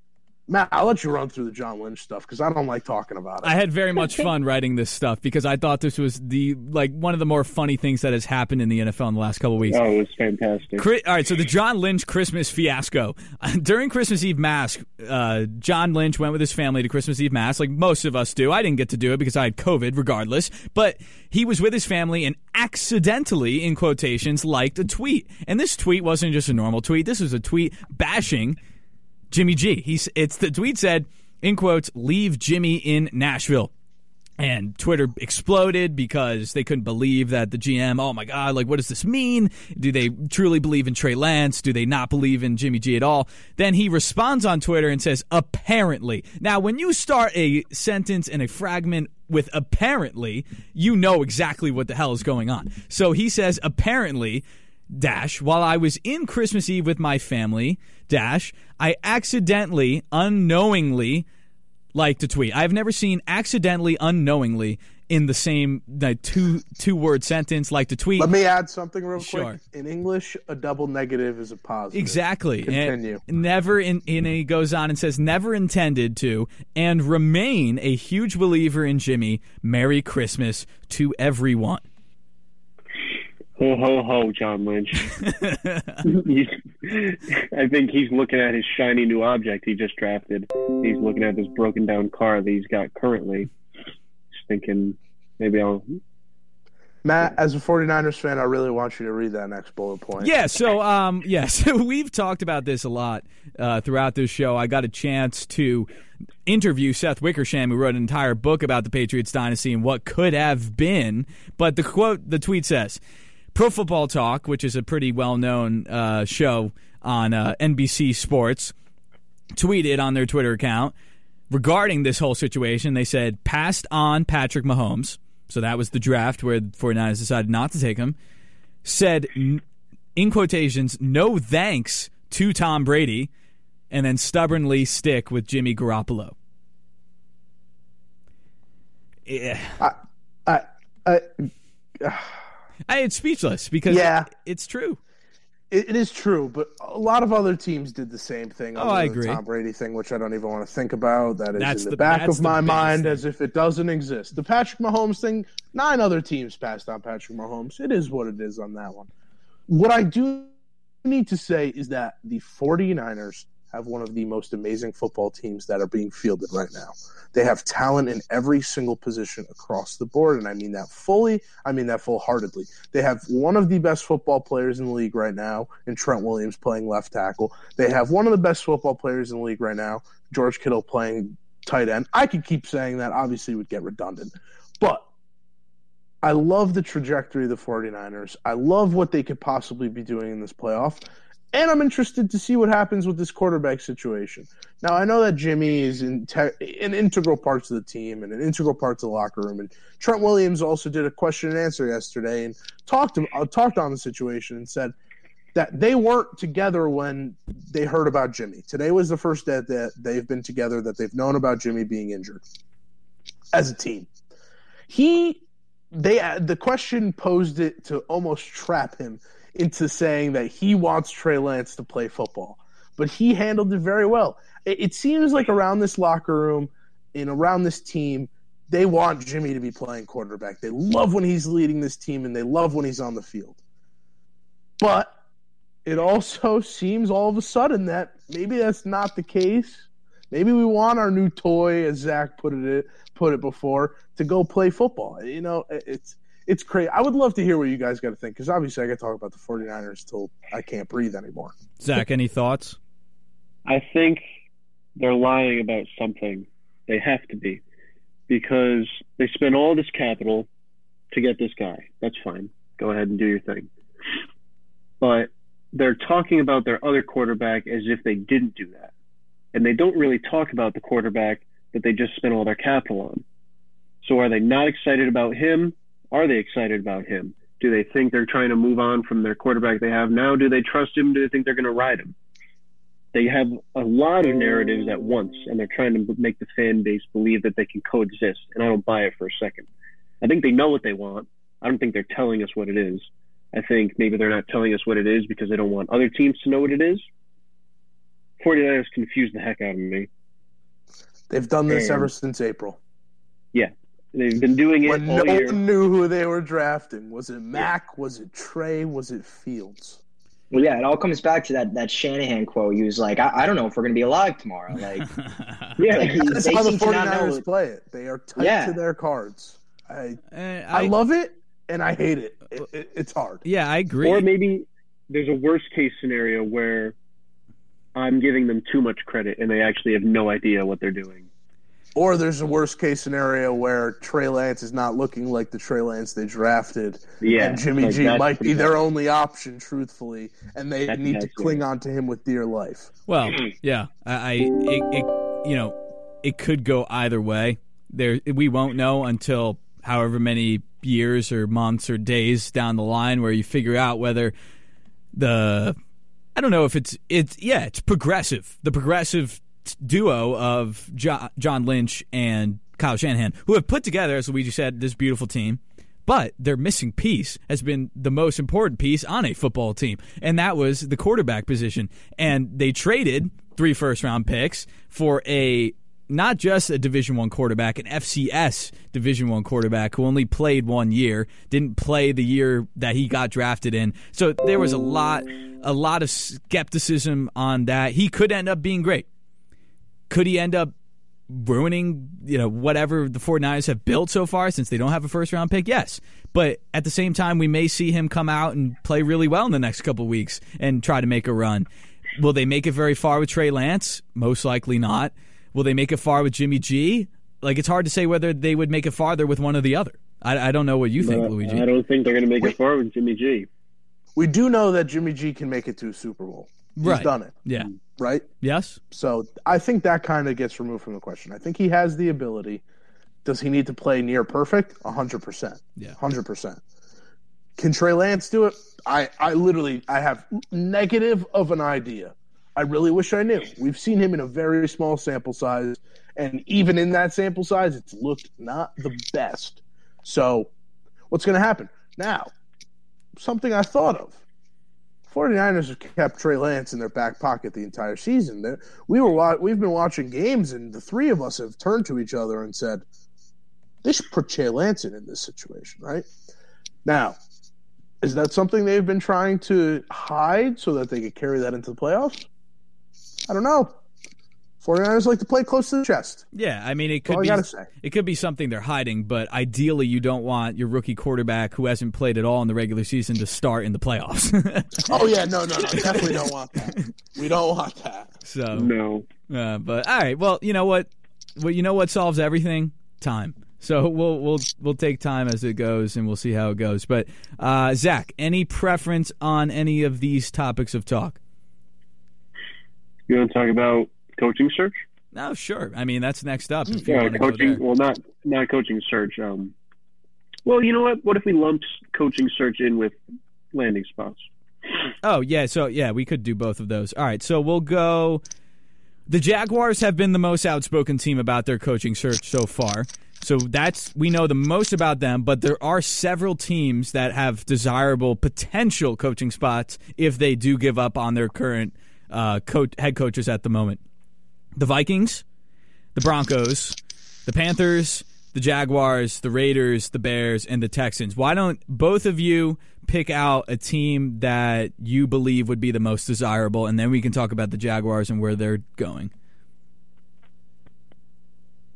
Matt. I'll let you run through the John Lynch stuff because I don't like talking about it. I had very much fun writing this stuff because I thought this was the like one of the more funny things that has happened in the NFL in the last couple of weeks. Oh, it was fantastic. Chri- All right, so the John Lynch Christmas fiasco. During Christmas Eve Mass, uh, John Lynch went with his family to Christmas Eve Mass, like most of us do. I didn't get to do it because I had COVID, regardless. But he was with his family and accidentally, in quotations, liked a tweet. And this tweet wasn't just a normal tweet. This was a tweet bashing Jimmy G. He's it's the tweet said, in quotes, leave Jimmy in Nashville. And Twitter exploded because they couldn't believe that the GM, oh my God, like, what does this mean? Do they truly believe in Trey Lance? Do they not believe in Jimmy G at all? Then he responds on Twitter and says, apparently. Now, when you start a sentence and a fragment with apparently, you know exactly what the hell is going on. So he says, apparently, dash while i was in christmas eve with my family dash i accidentally unknowingly liked a tweet i've never seen accidentally unknowingly in the same like, two two word sentence liked a tweet Let me add something real Sure. quick. In English, a double negative is a positive. Exactly. Continue. And never in, and he goes on and says never intended to and remain a huge believer in Jimmy. Merry Christmas to everyone. Ho ho ho, John Lynch. I think he's looking at his shiny new object he just drafted. He's looking at this broken down car that he's got currently. He's thinking maybe I'll. Matt, as a 49ers fan, I really want you to read that next bullet point. Yeah, so um, yes, we've talked about this a lot uh, throughout this show. I got a chance to interview Seth Wickersham, who wrote an entire book about the Patriots dynasty and what could have been. But the quote, the tweet says, "Pro Football Talk, which is a pretty well-known uh, show on uh, NBC Sports, tweeted on their Twitter account regarding this whole situation. They said passed on Patrick Mahomes." So that was the draft where the 49ers decided not to take him. Said, in quotations, no thanks to Tom Brady, and then stubbornly stick with Jimmy Garoppolo. Yeah. I, I, I, it's speechless because Yeah. it's true. it, it is true, but a lot of other teams did the same thing. Oh, I agree. The Tom Brady thing, which I don't even want to think about. That is That's in the, the- back of the my mind thing. as if it doesn't exist. The Patrick Mahomes thing, nine other teams passed on Patrick Mahomes. It is what it is on that one. What I do need to say is that the 49ers have one of the most amazing football teams that are being fielded right now. They have talent in every single position across the board, and I mean that fully. I mean that full heartedly. They have one of the best football players in the league right now in Trent Williams playing left tackle. They have one of the best football players in the league right now, George Kittle playing tight end. I could keep saying that, obviously, would get redundant. But I love the trajectory of the 49ers. I love what they could possibly be doing in this playoff. And I'm interested to see what happens with this quarterback situation. Now, I know that Jimmy is in te- an integral parts of the team and an integral part of the locker room. And Trent Williams also did a question and answer yesterday and talked to, uh, talked on the situation and said that they weren't together when they heard about Jimmy. Today was the first day that they've been together, that they've known about Jimmy being injured as a team. He they the question posed it to almost trap him into saying that he wants Trey Lance to play football, but he handled it very well. It, it seems like around this locker room and around this team, they want Jimmy to be playing quarterback. They love when he's leading this team and they love when he's on the field. But it also seems all of a sudden that maybe that's not the case. Maybe we want our new toy, as Zach put it put it before, to go play football. You know, it's it's crazy. I would love to hear what you guys got to think because obviously I got to talk about the 49ers till I can't breathe anymore. Zach, any thoughts? I think they're lying about something. They have to be because they spent all this capital to get this guy. That's fine. Go ahead and do your thing. But they're talking about their other quarterback as if they didn't do that. And they don't really talk about the quarterback that they just spent all their capital on. So are they not excited about him? Are they excited about him? Do they think they're trying to move on from their quarterback they have now? Do they trust him? Do they think they're going to ride him? They have a lot of narratives at once, and they're trying to make the fan base believe that they can coexist. And I don't buy it for a second. I think they know what they want. I don't think they're telling us what it is. I think maybe they're not telling us what it is because they don't want other teams to know what it is. 49ers confused the heck out of me. They've done this And- ever since April. Yeah. They've been doing it When all no year. one knew who they were drafting. Was it Mac? Was it Trey? Was it Fields? Well, yeah, it all comes back to that that Shanahan quote. He was like, "I, I don't know if we're gonna be alive tomorrow." Like, Yeah. like That's how the seem to 49ers play it. They are tight Yeah. to their cards. I, Uh, I love it and I hate it. it, it it's hard. Yeah, I agree. Or maybe there's a worst case scenario where I'm giving them too much credit and they actually have no idea what they're doing. Or there's a worst case scenario where Trey Lance is not looking like the Trey Lance they drafted, Yeah. and Jimmy like G might be their bad. only option, truthfully, and they That's- need to that's cling on to him with dear life. Well, yeah, I, I it, it, you know, it could go either way. There, we won't know until however many years or months or days down the line, where you figure out whether the, I don't know if it's it's yeah, it's progressive. The progressive duo of jo- John Lynch and Kyle Shanahan, who have put together, as Luigi said, this beautiful team. But their missing piece has been the most important piece on a football team, and that was the quarterback position. And they traded three first round picks for a not just a Division One quarterback, an FCS Division One quarterback who only played one year, didn't play the year that he got drafted in. So there was a lot, a lot of skepticism on that. He could end up being great. Could he end up ruining, you know, whatever the 49ers have built so far since they don't have a first round pick? Yes. But at the same time, we may see him come out and play really well in the next couple weeks and try to make a run. Will they make it very far with Trey Lance? Most likely not. Will they make it far with Jimmy G? Like it's hard to say whether they would make it farther with one or the other. I, I don't know what you think, But Luigi. I don't think they're going to make Wait. it far with Jimmy G. We do know that Jimmy G can make it to a Super Bowl. He's Right. done it, Yeah. right? Yes. So I think that kind of gets removed from the question. I think he has the ability. Does he need to play near perfect? hundred percent. Yeah. hundred percent. Can Trey Lance do it? I, I literally I have negative of an idea. I really wish I knew. We've seen him in a very small sample size, and even in that sample size, it's looked not the best. So, what's going to happen now? Something I thought of. 49ers have kept Trey Lance in their back pocket the entire season. We were we've been watching games, and the three of us have turned to each other and said, "They should put Trey Lance in in this situation." Right now, is that something they've been trying to hide so that they could carry that into the playoffs? I don't know. 49ers like to play close to the chest. Yeah, I mean, it could I be it could be something they're hiding, but ideally, you don't want your rookie quarterback who hasn't played at all in the regular season to start in the playoffs. Oh yeah, no, no, no, definitely don't want that. We don't want that. so, No. uh, but all right, well, you know what? Well, you know what solves everything? Time. So we'll we'll we'll take time as it goes, and we'll see how it goes. But uh, Zach, any preference on any of these topics of talk? You want to talk about coaching search? No, sure. I mean, that's next up. Yeah, coaching. Well, not not coaching search. Um, well, you know what? What if we lumped coaching search in with landing spots? Oh yeah, so yeah, we could do both of those. All right, so we'll go. The Jaguars have been the most outspoken team about their coaching search so far. So that's we know the most about them, but there are several teams that have desirable potential coaching spots if they do give up on their current uh, coach, head coaches at the moment. The Vikings, the Broncos, the Panthers, the Jaguars, the Raiders, the Bears, and the Texans. Why don't both of you pick out a team that you believe would be the most desirable, and then we can talk about the Jaguars and where they're going.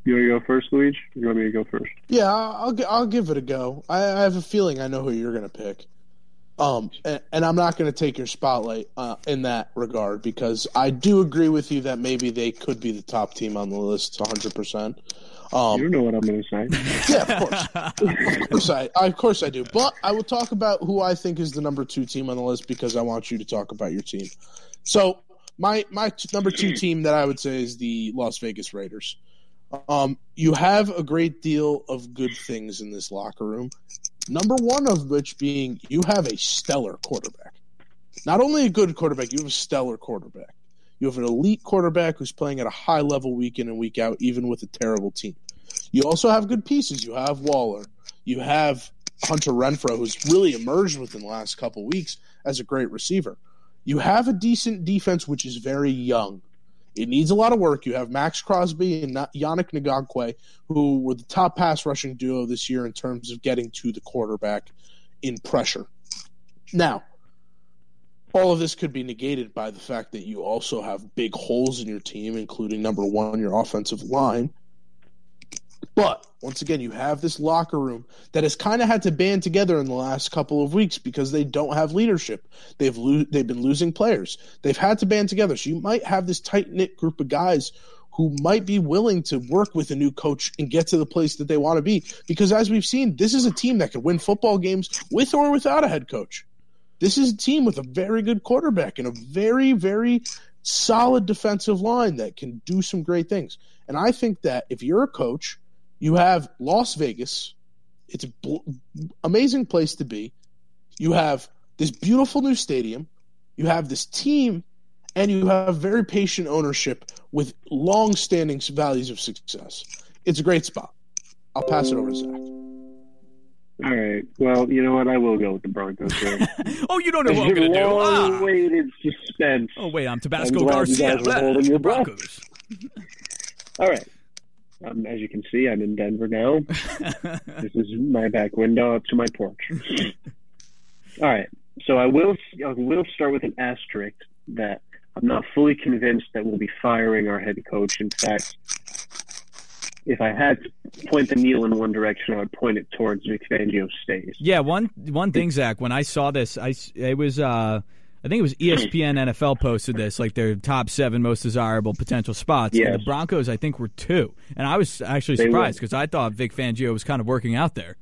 You want to go first, Luigi? You want me to go first? Yeah, I'll I'll give it a go. I, I have a feeling I know who you're going to pick. Um, and, and I'm not going to take your spotlight uh, in that regard because I do agree with you that maybe they could be the top team on the list, 100. percent you Um, don't know what I'm going to say. yeah, of course, of course I, I, of course I do. But I will talk about who I think is the number two team on the list because I want you to talk about your team. So my my t- number two team that I would say is the Las Vegas Raiders. Um, you have a great deal of good things in this locker room. Number one of which being you have a stellar quarterback. Not only a good quarterback, you have a stellar quarterback. You have an elite quarterback who's playing at a high level week in and week out, even with a terrible team. You also have good pieces. You have Waller. You have Hunter Renfrow, who's really emerged within the last couple weeks as a great receiver. You have a decent defense, which is very young. It needs a lot of work. You have Maxx Crosby and Yannick Ngakoue, who were the top pass rushing duo this year in terms of getting to the quarterback in pressure. Now, all of this could be negated by the fact that you also have big holes in your team, including number one, your offensive line. But once again, you have this locker room that has kind of had to band together in the last couple of weeks because they don't have leadership. They've lo- they've been losing players. They've had to band together. So you might have this tight knit group of guys who might be willing to work with a new coach and get to the place that they want to be. Because as we've seen, this is a team that can win football games with or without a head coach. This is a team with a very good quarterback and a very, very solid defensive line that can do some great things. And I think that if you're a coach, you have Las Vegas. It's an bl- amazing place to be. You have this beautiful new stadium. You have this team, and you have very patient ownership with long-standing values of success. It's a great spot. I'll pass it over to Zach. All right. Well, you know what? I will go with the Broncos. Here. oh, you don't know what I'm going to do. Ah. Long-awaited suspense. Oh wait, I'm Tabasco I'm glad you Garcia. guys were holding your. Broncos. All right. Um, as you can see, I'm in Denver now. this is my back window up to my porch. All right. So I will I will start with an asterisk that I'm not fully convinced that we'll be firing our head coach. In fact, if I had to point the needle in one direction, I would point it towards Vic Fangio stays. Yeah, one one thing, Zach. When I saw this, I it was uh, I think it was ESPN NFL posted this like their top seven most desirable potential spots. And the Broncos, I think, were two, and I was actually They surprised because I thought Vic Fangio was kind of working out there.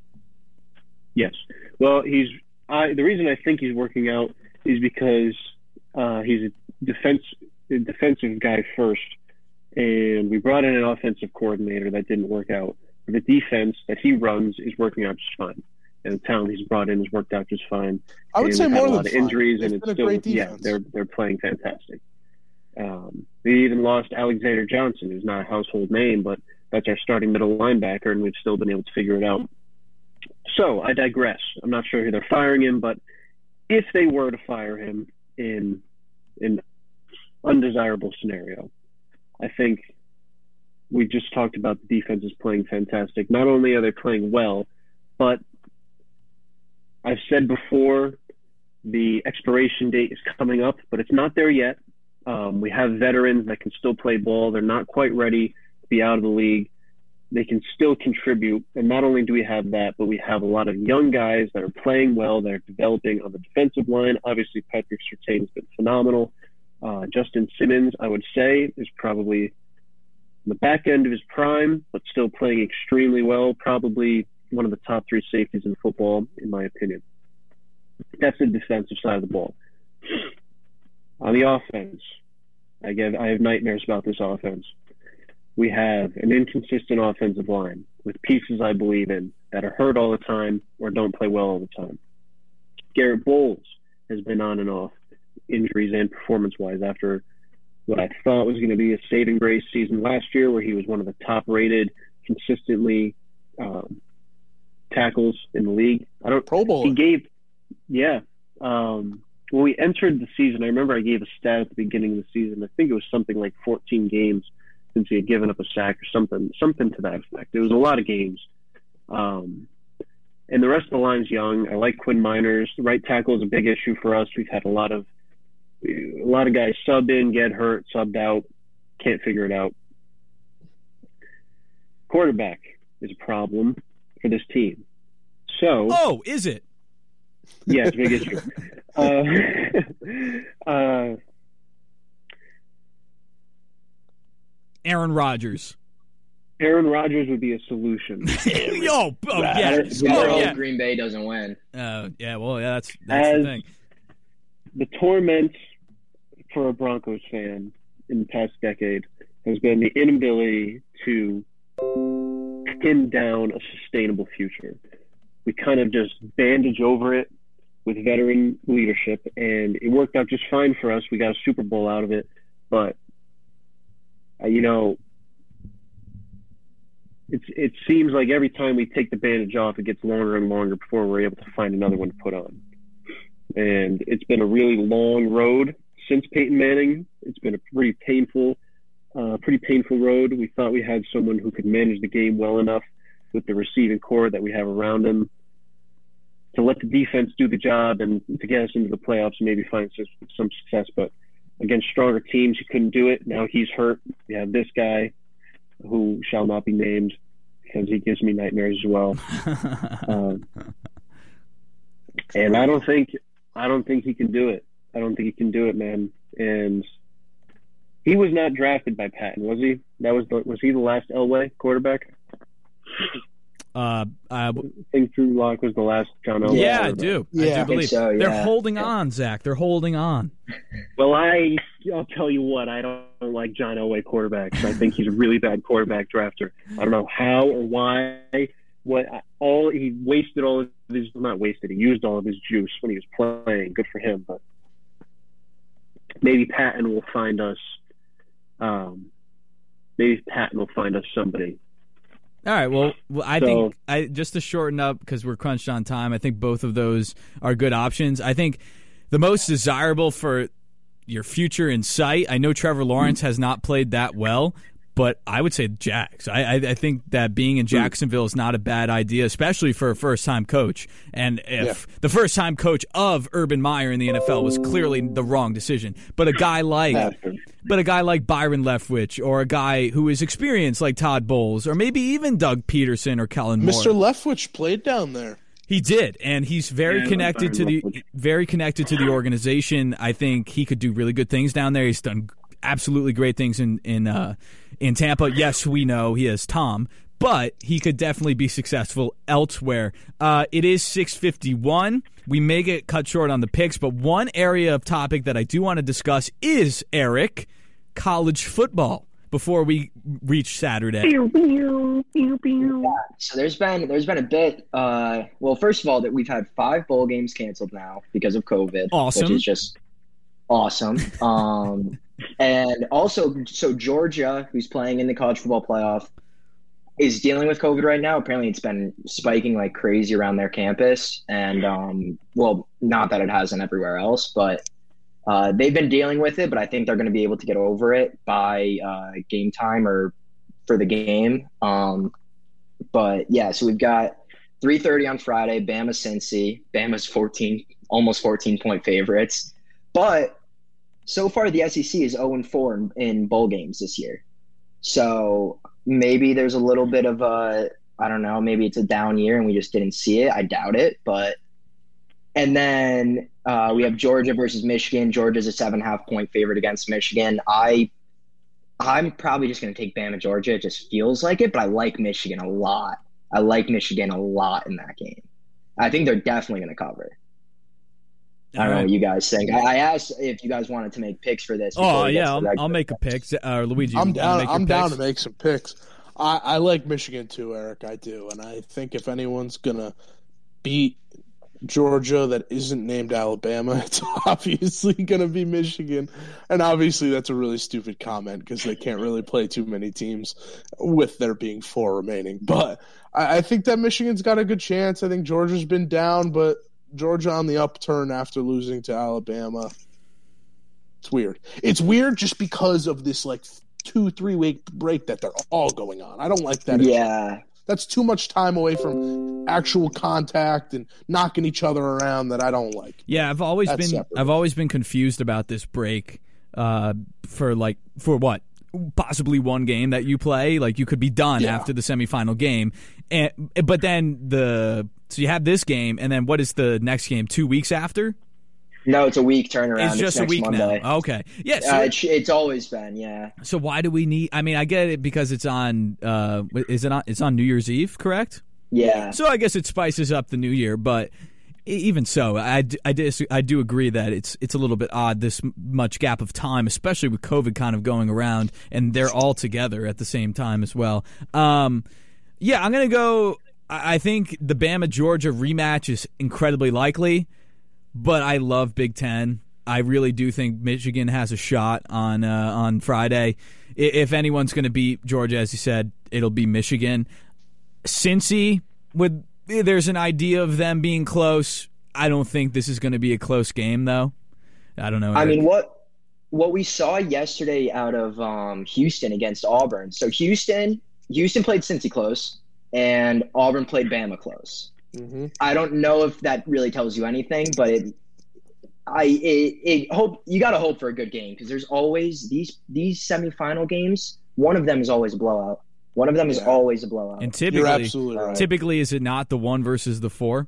Yes. Well, he's I, the reason I think he's working out is because uh, he's a defense a defensive guy first, and we brought in an offensive coordinator that didn't work out. The defense that he runs is working out just fine, the talent he's brought in has worked out just fine. I would and say more a than lot of injuries, and it's still yeah they're they're playing fantastic. Um, they even lost Alexander Johnson, who's not a household name, but that's our starting middle linebacker, and we've still been able to figure it out. So I digress. I'm not sure who they're firing him, but if they were to fire him in an undesirable scenario, I think we just talked about the defense is playing fantastic. Not only are they playing well, but I've said before the expiration date is coming up, but it's not there yet. Um, we have veterans that can still play ball. They're not quite ready to be out of the league. They can still contribute. And not only do we have that, but we have a lot of young guys that are playing well, that are developing on the defensive line. Obviously, Patrick Surtain has been phenomenal. Uh, Justin Simmons, I would say, is probably the back end of his prime, but still playing extremely well. Probably one of the top three safeties in football, in my opinion. That's the defensive side of the ball. On the offense, I I have nightmares about this offense. We have an inconsistent offensive line with pieces I believe in that are hurt all the time or don't play well all the time. Garett Bolles has been on and off, injuries and performance wise, after what I thought was going to be a saving grace season last year, where he was one of the top rated, consistently um, tackles in the league. I don't Pro Bowl. he gave, yeah. Um, when we entered the season, I remember I gave a stat at the beginning of the season. I think it was something like 14 games since he had given up a sack or something, something to that effect. It was a lot of games. Um, and the rest of the line's young. I like Quinn Meinerz. The right tackle is a big issue for us. We've had a lot of a lot of guys sub in, get hurt, subbed out, can't figure it out. Quarterback is a problem for this team. So Oh, is it? yeah, it's a big issue. Uh, uh, Aaron Rodgers. Aaron Rodgers would be a solution. Yo, oh yeah, oh yeah. Green Bay doesn't win. Uh, yeah, well, yeah, that's that's the thing. the torment for a Broncos fan in the past decade has been the inability to pin down a sustainable future. We kind of just bandage over it with veteran leadership, and it worked out just fine for us. We got a Super Bowl out of it, but uh, you know, it's it seems like every time we take the bandage off, it gets longer and longer before we're able to find another one to put on and it's been a really long road since Peyton Manning. It's been a pretty painful, uh, pretty painful road. We thought we had someone who could manage the game well enough with the receiving core that we have around him to let the defense do the job and to get us into the playoffs and maybe find some, some success. But against stronger teams, he couldn't do it. Now he's hurt. We have this guy who shall not be named because he gives me nightmares as well. Um, and I don't think I don't think he can do it. I don't think he can do it, man. And he was not drafted by Paton, was he? That was the, was he the last Elway quarterback? Uh, uh, I think Drew Lock was the last John Elway. yeah, I quarterback. do. Yeah. I I do think believe so, they're holding Yeah. on, Zach. They're holding on. Well, I I'll tell you what, I don't like John Elway quarterbacks. I think he's a really bad quarterback drafter. I don't know how or why. What all he wasted all of his not wasted. He used all of his juice when he was playing. Good for him, but maybe Paton will find us. Um, maybe Pat will find us somebody. All right. Well, well I So- think I just to shorten up because we're crunched on time. I think both of those are good options. I think the most desirable for your future in sight. I know Trevor Lawrence has not played that well, but I would say Jags. I, I, I think that being in Hmm. Jacksonville is not a bad idea, especially for a first time coach. And if the first time coach of Urban Meyer in the NFL was clearly the wrong decision, but a guy like but a guy like Byron Leftwich or a guy who is experienced like Todd Bowles or maybe even Doug Pederson or Kellen Moore. Mr. Leftwich played down there. He did, and he's very Yeah, connected to the Leftwich. very connected to the organization. I think he could do really good things down there. He's done absolutely great things in in uh, in Tampa. Yes, we know he is Tom, but he could definitely be successful elsewhere. Uh, it is six fifty one. We may get cut short on the picks, but one area of topic that I do want to discuss is Eric college football before we reach Saturday. So there's been there's been a bit. Uh, well, first of all, that we've had five bowl games canceled now because of COVID, Awesome. which is just awesome. Um, and also, so Georgia, who's playing in the college football playoff, is dealing with COVID right now. Apparently, it's been spiking like crazy around their campus, and um, well, not that it hasn't everywhere else, but uh, they've been dealing with it. But I think they're going to be able to get over it by uh, game time or for the game. Um, but yeah, so we've got 3:30 on Friday. Bama Cincy. Bama's 14, almost 14 point favorites. But so far, the SEC is 0 and 4 in, bowl games this year. So maybe there's a little bit of a I don't know. Maybe it's a down year and we just didn't see it. I doubt it, but. And then uh, we have Georgia versus Michigan. Georgia's a seven half point favorite against Michigan. I I'm probably just going to take Bama Georgia. It just feels like it, but I like Michigan a lot. I like Michigan a lot in that game. I think they're definitely going to cover. I don't know what you guys think. I, I asked if you guys wanted to make picks for this. Oh before we get yeah, I'll, I'll make a pick. Uh, Luigi, I'm down. make I'm down picks? to make some picks. I, I like Michigan too, Eric. I do, and I think if anyone's gonna beat Georgia that isn't named Alabama, it's obviously gonna be Michigan. And obviously, that's a really stupid comment because they can't really play too many teams with there being four remaining. But I, I think that Michigan's got a good chance. I think Georgia's been down, but Georgia on the upturn after losing to Alabama. It's weird. It's weird just because of this like two, three week break that they're all going on. I don't like that. Yeah, That's too much time away from actual contact and knocking each other around that I don't like. Yeah, I've always That's been separate. I've always been confused about this break uh, for like for what possibly one game that you play like you could be done Yeah. after the semifinal game and but then the so you have this game and then what is the next game 2 weeks after no, it's a week turnaround. it's just a next week Monday. now okay yeah so, Uh, it's, it's always been, yeah. so why do we need I mean I get it because it's on uh is it on it's on New Year's Eve correct Yeah. So I guess it spices up the new year, but even so, I, I, dis- I do agree that it's it's a little bit odd this much gap of time, especially with COVID kind of going around, and they're all together at the same time as well. Um, yeah, I'm gonna go. I think the Bama Georgia rematch is incredibly likely, but I love Big Ten. I really do think Michigan has a shot on uh, on Friday. If anyone's going to beat Georgia, as you said, it'll be Michigan. Cincy, with there's an idea of them being close. I don't think this is going to be a close game, though. I don't know. I mean, what what we saw yesterday out of um, Houston against Auburn. So Houston, Houston played Cincy close, and Auburn played Bama close. Mm-hmm. I don't know if that really tells you anything, but it, I it, it hope you got to hope for a good game because there's always these these semifinal games. One of them is always a blowout. One of them is Yeah. always a blowout. and You're typically, absolutely right. typically, is it not the one versus the four?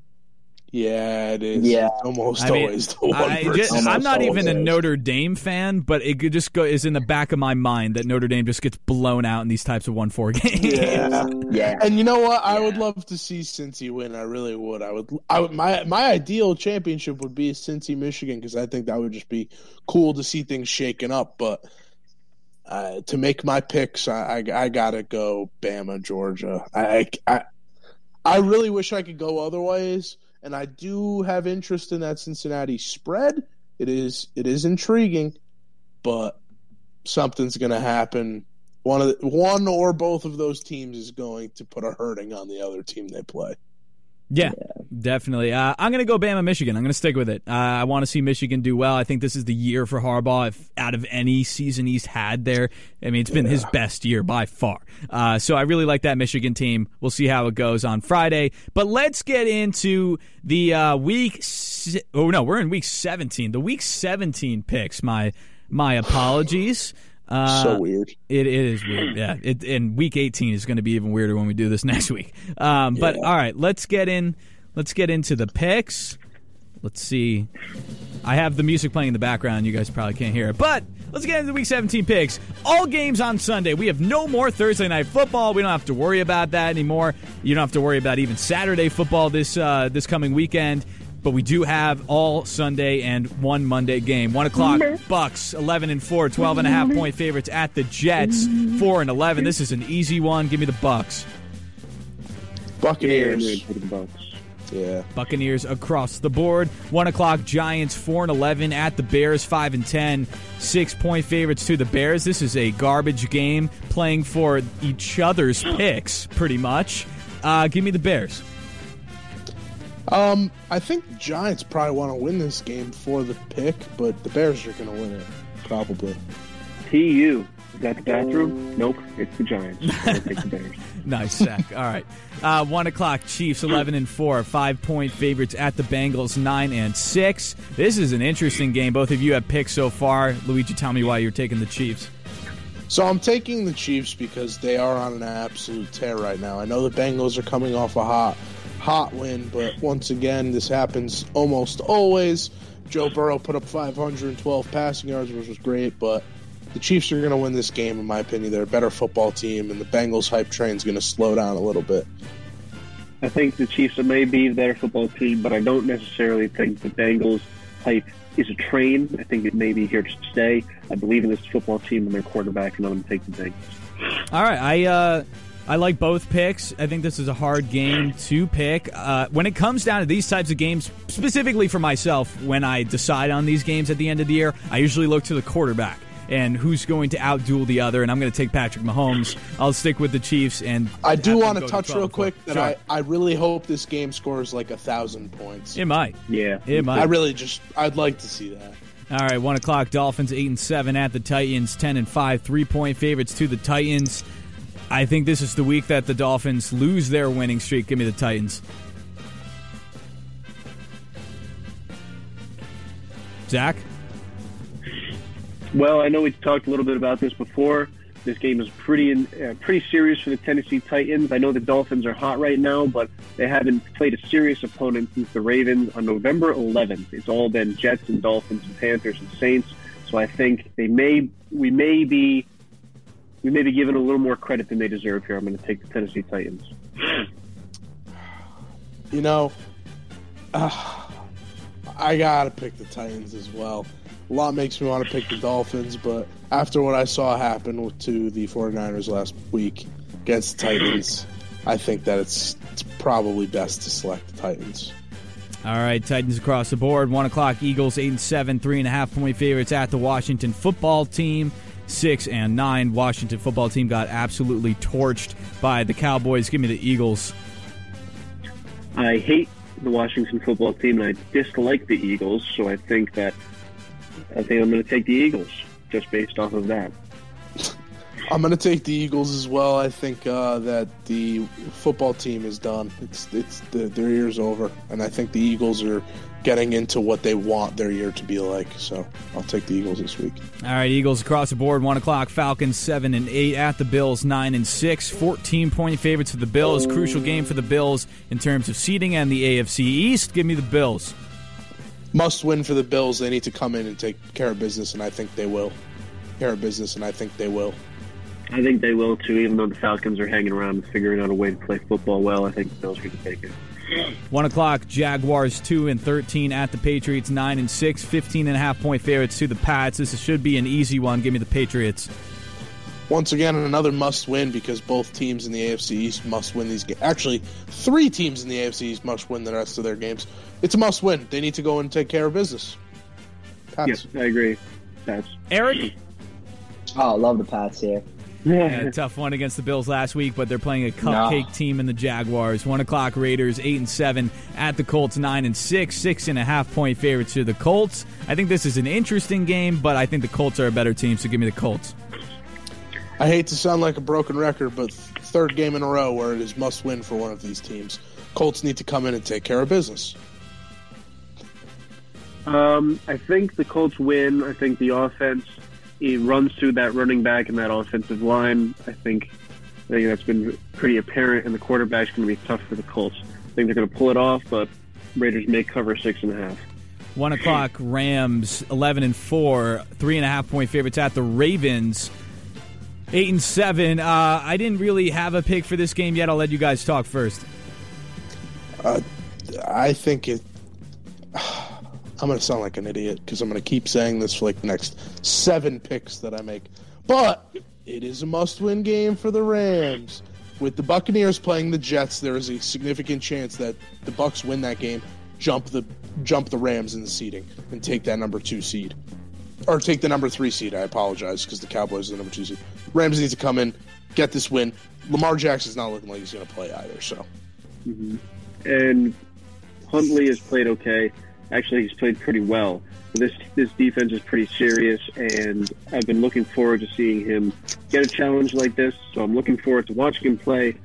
Yeah, it is. Yeah. almost I mean, always the one. I just, I'm not even a. Notre Dame fan, but it just go is in the back of my mind that Notre Dame just gets blown out in these types of one four games. Yeah. yeah, And you know what? I would love to see Cincy win. I really would. I would. I would. My my ideal championship would be Cincy, Michigan, because I think that would just be cool to see things shaken up. But uh, to make my picks, I, I I gotta go Bama, Georgia. I, I I really wish I could go otherwise, and I do have interest in that Cincinnati spread. It is it is intriguing, but something's gonna happen one of the, one or both of those teams is going to put a hurting on the other team they play. Yeah, Definitely. Uh, I'm going to go Bama, Michigan. I'm going to stick with it. Uh, I want to see Michigan do well. I think this is the year for Harbaugh. If out of any season he's had there, I mean, it's been his best year by far. Uh, so I really like that Michigan team. We'll see how it goes on Friday. But let's get into the uh, week. Si- oh no, we're in week 17. The week 17 picks. My my apologies. Uh, so weird. It, it is weird, yeah. It, and week 18 is going to be even weirder when we do this next week. Um, But Yeah. all right, let's get in. Let's get into the picks. Let's see. I have the music playing in the background. You guys probably can't hear it, but let's get into the week 17 picks. All games on Sunday. We have no more Thursday night football. We don't have to worry about that anymore. You don't have to worry about even Saturday football this uh, this coming weekend. But we do have all Sunday and one Monday game. One o'clock, mm-hmm. Bucks, 11 and 4, 12 and a half mm-hmm. point favorites at the Jets, mm-hmm. 4 and 11. This is an easy one. Give me the Bucks. Yeah, Buccaneers. gonna take the Bucks. Yeah. Buccaneers across the board. One o'clock Giants four and eleven at the Bears five and ten. Six point favorites to the Bears. This is a garbage game playing for each other's picks, pretty much. Uh, give me the Bears. Um, I think the Giants probably want to win this game for the pick, but the Bears are going to win it probably. TU. Is that the bathroom? Nope, it's the Giants. Take the Bears. Nice sack. All right. Uh, one o'clock Chiefs eleven and four. Five point favorites at the Bengals nine and six. This is an interesting game. Both of you have picked so far. Luigi, tell me why you're taking the Chiefs. So I'm taking the Chiefs because they are on an absolute tear right now. I know the Bengals are coming off a hot, hot win, but once again, this happens almost always. Joe Burrow put up 512 passing yards, which was great, but the Chiefs are going to win this game, in my opinion. They're a better football team, and the Bengals hype train is going to slow down a little bit. I think the Chiefs may be the better football team, but I don't necessarily think the Bengals hype is a train. I think it may be here to stay. I believe in this football team and their quarterback, and I'm going to take the Bengals. All right, I uh, I like both picks. I think this is a hard game to pick. Uh, when it comes down to these types of games, specifically for myself, when I decide on these games at the end of the year, I usually look to the quarterback and who's going to outduel the other. And I'm going to take Patrick Mahomes. I'll stick with the Chiefs. And I do want to touch 12 real quick that Sure. I, I really hope this game scores like a thousand points. it might. Yeah. It might. I really just, I'd like to see that. All right, one o'clock. Dolphins eight and seven at the Titans. Ten and five, three point favorites to the Titans. I think this is the week that the Dolphins lose their winning streak. Give me the Titans. Zach, Well, I know we talked a little bit about this before. This game is pretty uh, pretty serious for the Tennessee Titans. I know the Dolphins are hot right now, but they haven't played a serious opponent since the Ravens on November 11th. It's all been Jets and Dolphins and Panthers and Saints. So I think they may we may be we may be given a little more credit than they deserve here. I'm going to take the Tennessee Titans. You know, uh, I gotta pick the Titans as well. A lot makes me want to pick the Dolphins, but after what I saw happen to the 49ers last week against the Titans, I think that it's it's probably best to select the Titans. All right, Titans across the board. One o'clock. Eagles eight and seven, three and a half point favorites at the Washington football team. Six and nine. Washington football team got absolutely torched by the Cowboys. Give me the Eagles. I hate the Washington football team, and I dislike the Eagles. So I think that I think I'm going to take the Eagles just based off of that. I'm gonna take the Eagles as well. I think uh, that the football team is done. It's it's the, their year's over, and I think the Eagles are getting into what they want their year to be like. So I'll take the Eagles this week. All right, Eagles across the board. One o'clock. Falcons seven and eight at the Bills. Nine and six. Fourteen point favorites for the Bills. Crucial game for the Bills in terms of seeding and the AFC East. Give me the Bills. must win for the Bills. They need to come in and take care of business, and I think they will. Care of business, and I think they will. I think they will too, even though the Falcons are hanging around and figuring out a way to play football well. I think the Bills are going to take it. One o'clock. Jaguars two and thirteen at the Patriots. Nine and six. Fifteen and a half point favorites to the Pats. This should be an easy one. Give me the Patriots. Once again, another must win because both teams in the AFC East must win these games. Actually, three teams in the AFC East must win the rest of their games. It's a must win. They need to go and take care of business. Pats. Yes, I agree. That's Eric. Oh, love the Pats here. Yeah, a tough one against the Bills last week, but they're playing a cupcake No. team in the Jaguars. One o'clock Raiders, eight and seven at the Colts, nine and six, six and a half point favorites to the Colts. I think this is an interesting game, but I think the Colts are a better team, so give me the Colts. I hate to sound like a broken record, but third game in a row where it is must win for one of these teams. Colts need to come in and take care of business. Um, I think the Colts win. I think the offense it runs through that running back and that offensive line. I think I think that's been pretty apparent, and the quarterback's going to be tough for the Colts. I think they're going to pull it off, but Raiders may cover six and a half. One o'clock Rams, eleven and four, three and a half point favorites at the Ravens. Eight and seven. Uh, I didn't really have a pick for this game yet. I'll let you guys talk first. I think it. I'm going to sound like an idiot because I'm going to keep saying this for like the next seven picks that I make. But it is a must win game for the Rams. With the Buccaneers playing the Jets, there is a significant chance that the Bucs win that game, jump the jump the Rams in the seeding, and take that number two seed. Or take the number three seed, I apologize, because the Cowboys are the number two seed. Rams need to come in, get this win. Lamar Jackson's not looking like he's going to play either, so. Mm-hmm. and Huntley has played okay. Actually, he's played pretty well. This this defense is pretty serious, and I've been looking forward to seeing him get a challenge like this. So I'm looking forward to watching him play.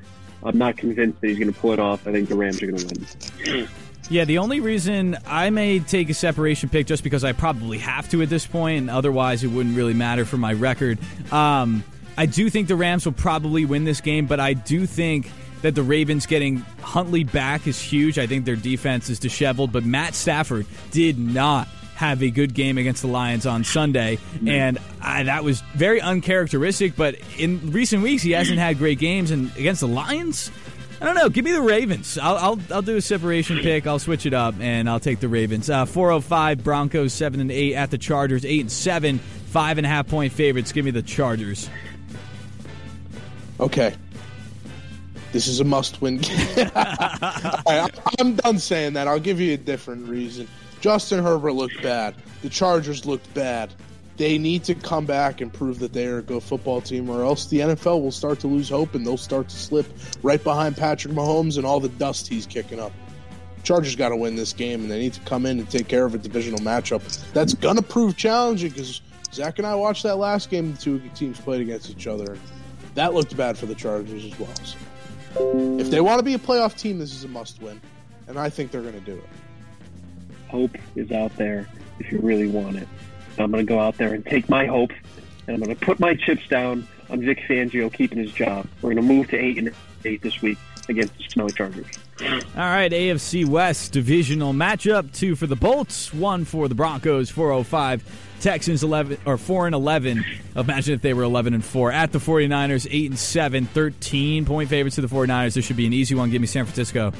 I'm not convinced that he's going to pull it off. I think the Rams are going to win. Yeah, the only reason I may take a separation pick just because I probably have to at this point, and otherwise it wouldn't really matter for my record. Um, I do think the Rams will probably win this game, but I do think that the Ravens getting Huntley back is huge. I think their defense is disheveled, but Matt Stafford did not have a good game against the Lions on Sunday, and I, that was very uncharacteristic. But in recent weeks, he hasn't had great games, and against the Lions. I don't know. Give me the Ravens. I'll, I'll, I'll do a separation pick. I'll switch it up, and I'll take the Ravens. Uh, 405 Broncos, 7 and 8 at the Chargers, 8 and 7, 5.5 point favorites. Give me the Chargers. Okay. This is a must win game. I, I'm done saying that. I'll give you a different reason. Justin Herbert looked bad. The Chargers looked bad. They need to come back and prove that they are a good football team, or else the NFL will start to lose hope and they'll start to slip right behind Patrick Mahomes and all the dust he's kicking up. Chargers got to win this game, and they need to come in and take care of a divisional matchup. That's going to prove challenging because Zach and I watched that last game the two teams played against each other. That looked bad for the Chargers as well. So if they want to be a playoff team, this is a must win, and I think they're going to do it. Hope is out there if you really want it. I'm going to go out there and take my hope, and I'm going to put my chips down on Vic Fangio keeping his job. We're going to move to eight and eight this week against the snowy Chargers. All right, AFC West divisional matchup: two for the Bolts, one for the Broncos. 405 Texans 11 or 4 and 11. Imagine if they were 11 and 4 at the 49ers, 8 and 7, 13 point favorites to the 49ers. This should be an easy one. Give me San Francisco.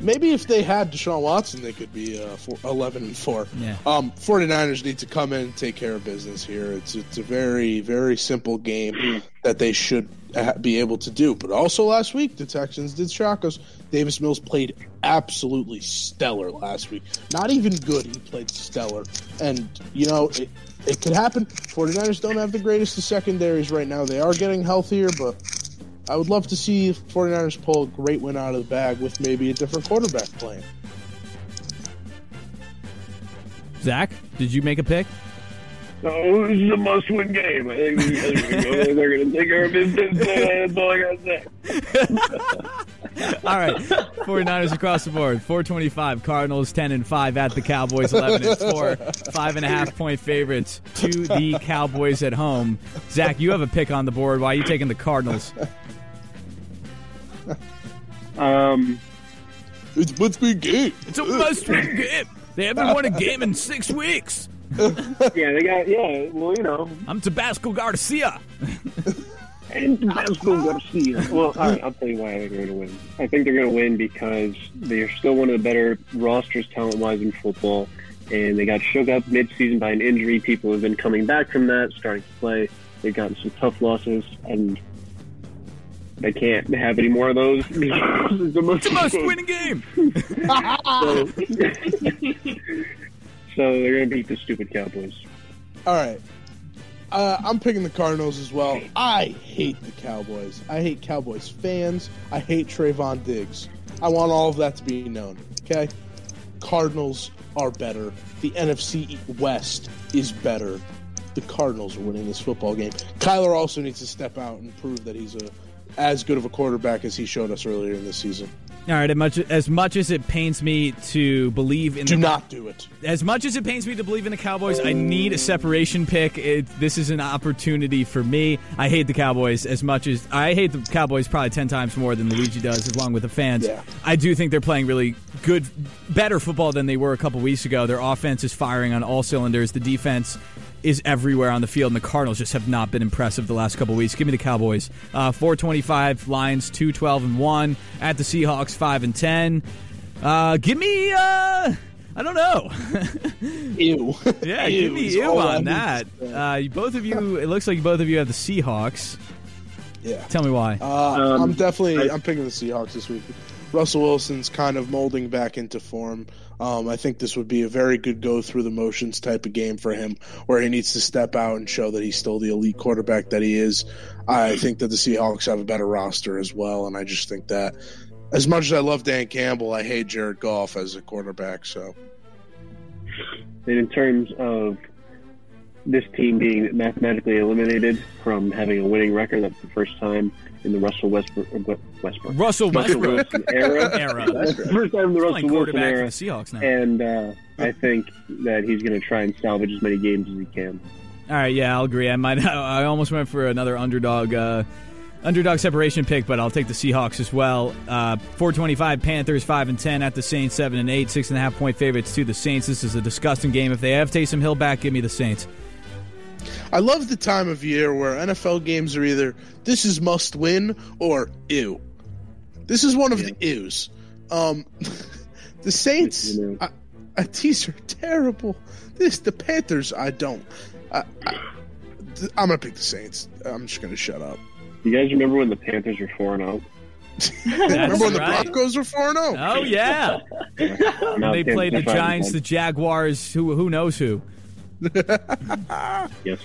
Maybe if they had Deshaun Watson, they could be uh, four, 11 and 4. Yeah. Um, 49ers need to come in and take care of business here. It's it's a very very simple game that they should ha- be able to do. But also last week the Texans did shock us. Davis Mills played absolutely stellar last week. Not even good, he played stellar. And you know, it, it could happen. 49ers don't have the greatest of secondaries right now. They are getting healthier, but I would love to see 49ers pull a great win out of the bag with maybe a different quarterback playing. Zach, did you make a pick? Oh, this is a must-win game. I think they're going to take care of business. That's all I got to say. All right, 49ers across the board. 425 Cardinals, 10 and 5 at the Cowboys, 11 and 4. Five and a half point favorites to the Cowboys at home. Zach, you have a pick on the board. Why are you taking the Cardinals? Um, It's must be game. It's a must-win game. They haven't won a game in six weeks. yeah, they got yeah. Well, you know, I'm Tabasco Garcia. and Tabasco Garcia. Well, all right, I'll tell you why I think they're going to win. I think they're going to win because they are still one of the better rosters talent-wise in football, and they got shook up mid-season by an injury. People have been coming back from that, starting to play. They've gotten some tough losses, and they can't have any more of those. it's the most, Must-winning game. so, so they're going to beat the stupid Cowboys. All right. Uh, I'm picking the Cardinals as well. I hate the Cowboys. I hate Cowboys fans. I hate Trevon Diggs. I want all of that to be known. Okay, Cardinals are better. The NFC West is better. The Cardinals are winning this football game. Kyler also needs to step out and prove that he's a as good of a quarterback as he showed us earlier in the season. All right, as much, as much as it pains me to believe in Do the, not do it. as much as it pains me to believe in the Cowboys, I need a separation pick. It, this is an opportunity for me. I hate the Cowboys as much as I hate the Cowboys probably ten times more than Luigi does, along with the fans. Yeah. I do think they're playing really good, better football than they were a couple weeks ago. Their offense is firing on all cylinders. The defense is everywhere on the field, and the Cardinals just have not been impressive the last couple weeks. Give me the Cowboys. Uh, 425 Lions, 212 and 1. At the Seahawks, 5 and 10. Uh, give me, uh, I don't know. Ew. yeah, Ew give me is ew on that. Uh, you- both of you, it looks like both of you have the Seahawks. yeah. Tell me why. Uh, Um, I'm definitely I- I'm picking the Seahawks this week. Russell Wilson's kind of molding back into form. Um, I think this would be a very good go through the motions type of game for him, where he needs to step out and show that he's still the elite quarterback that he is. I think that the Seahawks have a better roster as well, and I just think that as much as I love Dan Campbell, I hate Jared Goff as a quarterback. So And in terms of this team being mathematically eliminated from having a winning record, that's the first time in the Russell Westbrook, uh, Westbrook. Russell Russell Westbrook era. era. That's first time in the Playing Russell Wilson era. the Seahawks now. And uh, I think that he's going to try and salvage as many games as he can. All right, yeah, I'll agree. I might. I almost went for another underdog, uh, underdog separation pick, but I'll take the Seahawks as well. Uh, Four twenty-five Panthers five and ten at the Saints seven and eight, six and a half point favorites to the Saints. This is a disgusting game. If they have Taysom Hill back, give me the Saints. I love the time of year where NFL games are either this is must win or ew. This is one of the ews. Um, the Saints, You know. I, I, these are terrible. This the Panthers. I don't. I, I, I'm gonna pick the Saints. I'm just gonna shut up. You guys remember when the Panthers were 4 and 0? Remember when the right. Broncos were four zero? Oh yeah, they played the Giants, the Jaguars. Who who knows who? Yes.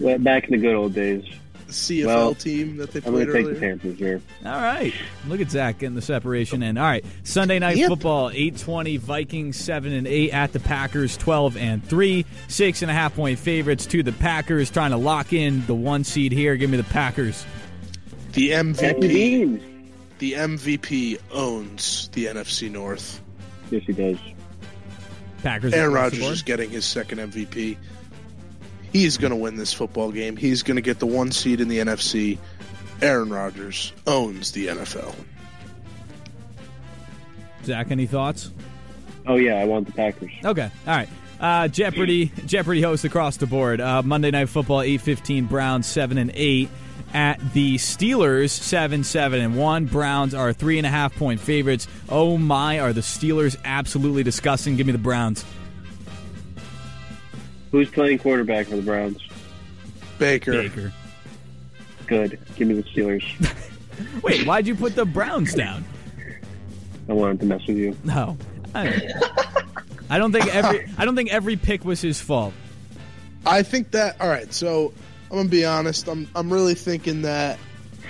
well, back in the good old days. CFL Well, team that they played I'm going played to take the. Panthers here. All right, look at Zach getting the separation in. All right, Sunday night Yep. football: eight twenty Vikings seven and eight at the Packers twelve and three, six and a half point favorites to the Packers, trying to lock in the one seed here. Give me the Packers. The MVP. The MVP owns the NFC North. Yes, he does. Packers. Aaron across Rodgers is getting his second MVP. He's going to win this football game. He's going to get the one seed in the NFC. Aaron Rodgers owns the NFL. Zach, any thoughts? Oh, yeah, I want the Packers. Okay, all right. Uh, Jeopardy, Jeopardy hosts across the board. Uh, Monday Night Football, eight fifteen. Browns seven and eight at the Steelers, seven seven and one. Browns are three and a half point favorites. Oh my, are the Steelers absolutely disgusting? Give me the Browns. Who's playing quarterback for the Browns? Baker. Baker. Good. Give me the Steelers. Wait, why'd you put the Browns down? I wanted to mess with you. No, I, I don't think every I don't think every pick was his fault. I think that. All right, so I'm gonna be honest. I'm I'm really thinking that.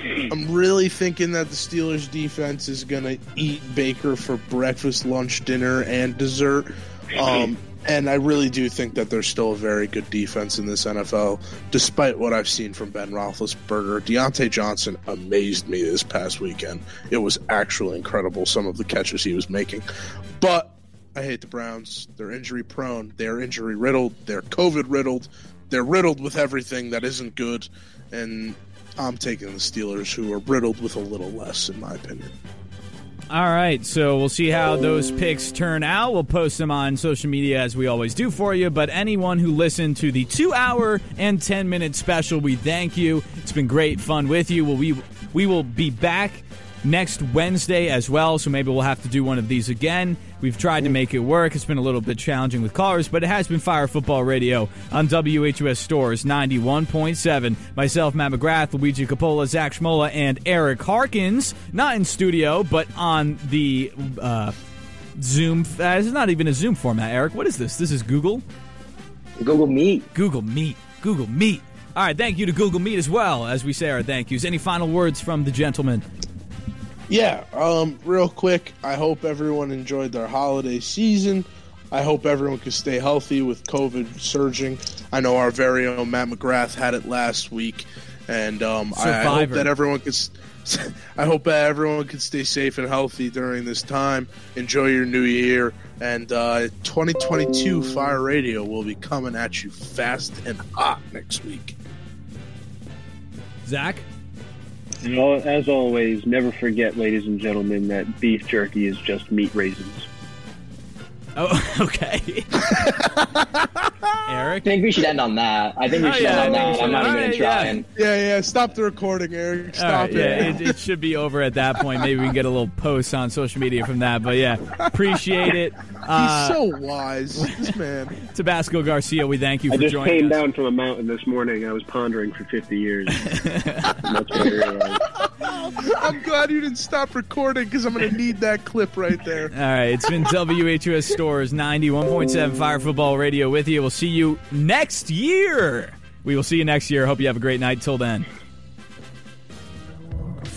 I'm really thinking that the Steelers defense is gonna eat Baker for breakfast, lunch, dinner, and dessert. Um, and I really do think that there's still a very good defense in this NFL, despite what I've seen from Ben Roethlisberger. Diontae Johnson amazed me this past weekend. It was actually incredible some of the catches he was making. But I hate the Browns. They're injury prone. They're injury riddled. They're COVID riddled. They're riddled with everything that isn't good. And I'm taking the Steelers, who are riddled with a little less, in my opinion. All right, so we'll see how those picks turn out. We'll post them on social media as we always do for you. But anyone who listened to the two hour and 10 minute special, we thank you. It's been great fun with you. Well, we, we will be back next Wednesday as well, so maybe we'll have to do one of these again. We've tried to make it work. It's been a little bit challenging with callers, but it has been Phire Football Radio on WHUS Storrs 91.7. Myself, Matt McGrath, Luigi Capola, Zach Schmola, and Eric Harkins. Not in studio, but on the uh, Zoom. Uh, it's not even a Zoom format, Eric. What is this? This is Google? Google Meet. Google Meet. Google Meet. All right, thank you to Google Meet as well as we say our thank yous. Any final words from the gentleman? Yeah, um, real quick, I hope everyone enjoyed their holiday season. I hope everyone can stay healthy with COVID surging. I know our very own Matt McGrath had it last week, and um, I, I hope that everyone can. s- I hope that everyone can stay safe and healthy during this time. Enjoy your new year, and uh, 2022 Phire Radio will be coming at you fast and hot next week. Zach? Know, as always, never forget, ladies and gentlemen, that beef jerky is just meat raisins. Oh, okay. Eric? I think we should end on that. I think we Oh, should yeah, end on that. I'm not should. even Alright, trying. Yeah, yeah. Stop the recording, Eric. Stop right, it. yeah, it, it should be over at that point. Maybe we can get a little post on social media from that. But yeah, appreciate it. Uh, He's so wise, this man. Tabasco Garcia, we thank you for I for just came us. down from a mountain this morning. I was pondering for 50 years. And that's what I realized. I'm glad you didn't stop recording because I'm going to need that clip right there. All right, it's been WHUS Storrs 91.7 Phire Football Radio with you. We'll see you next year. We will see you next year. Hope you have a great night. Till then.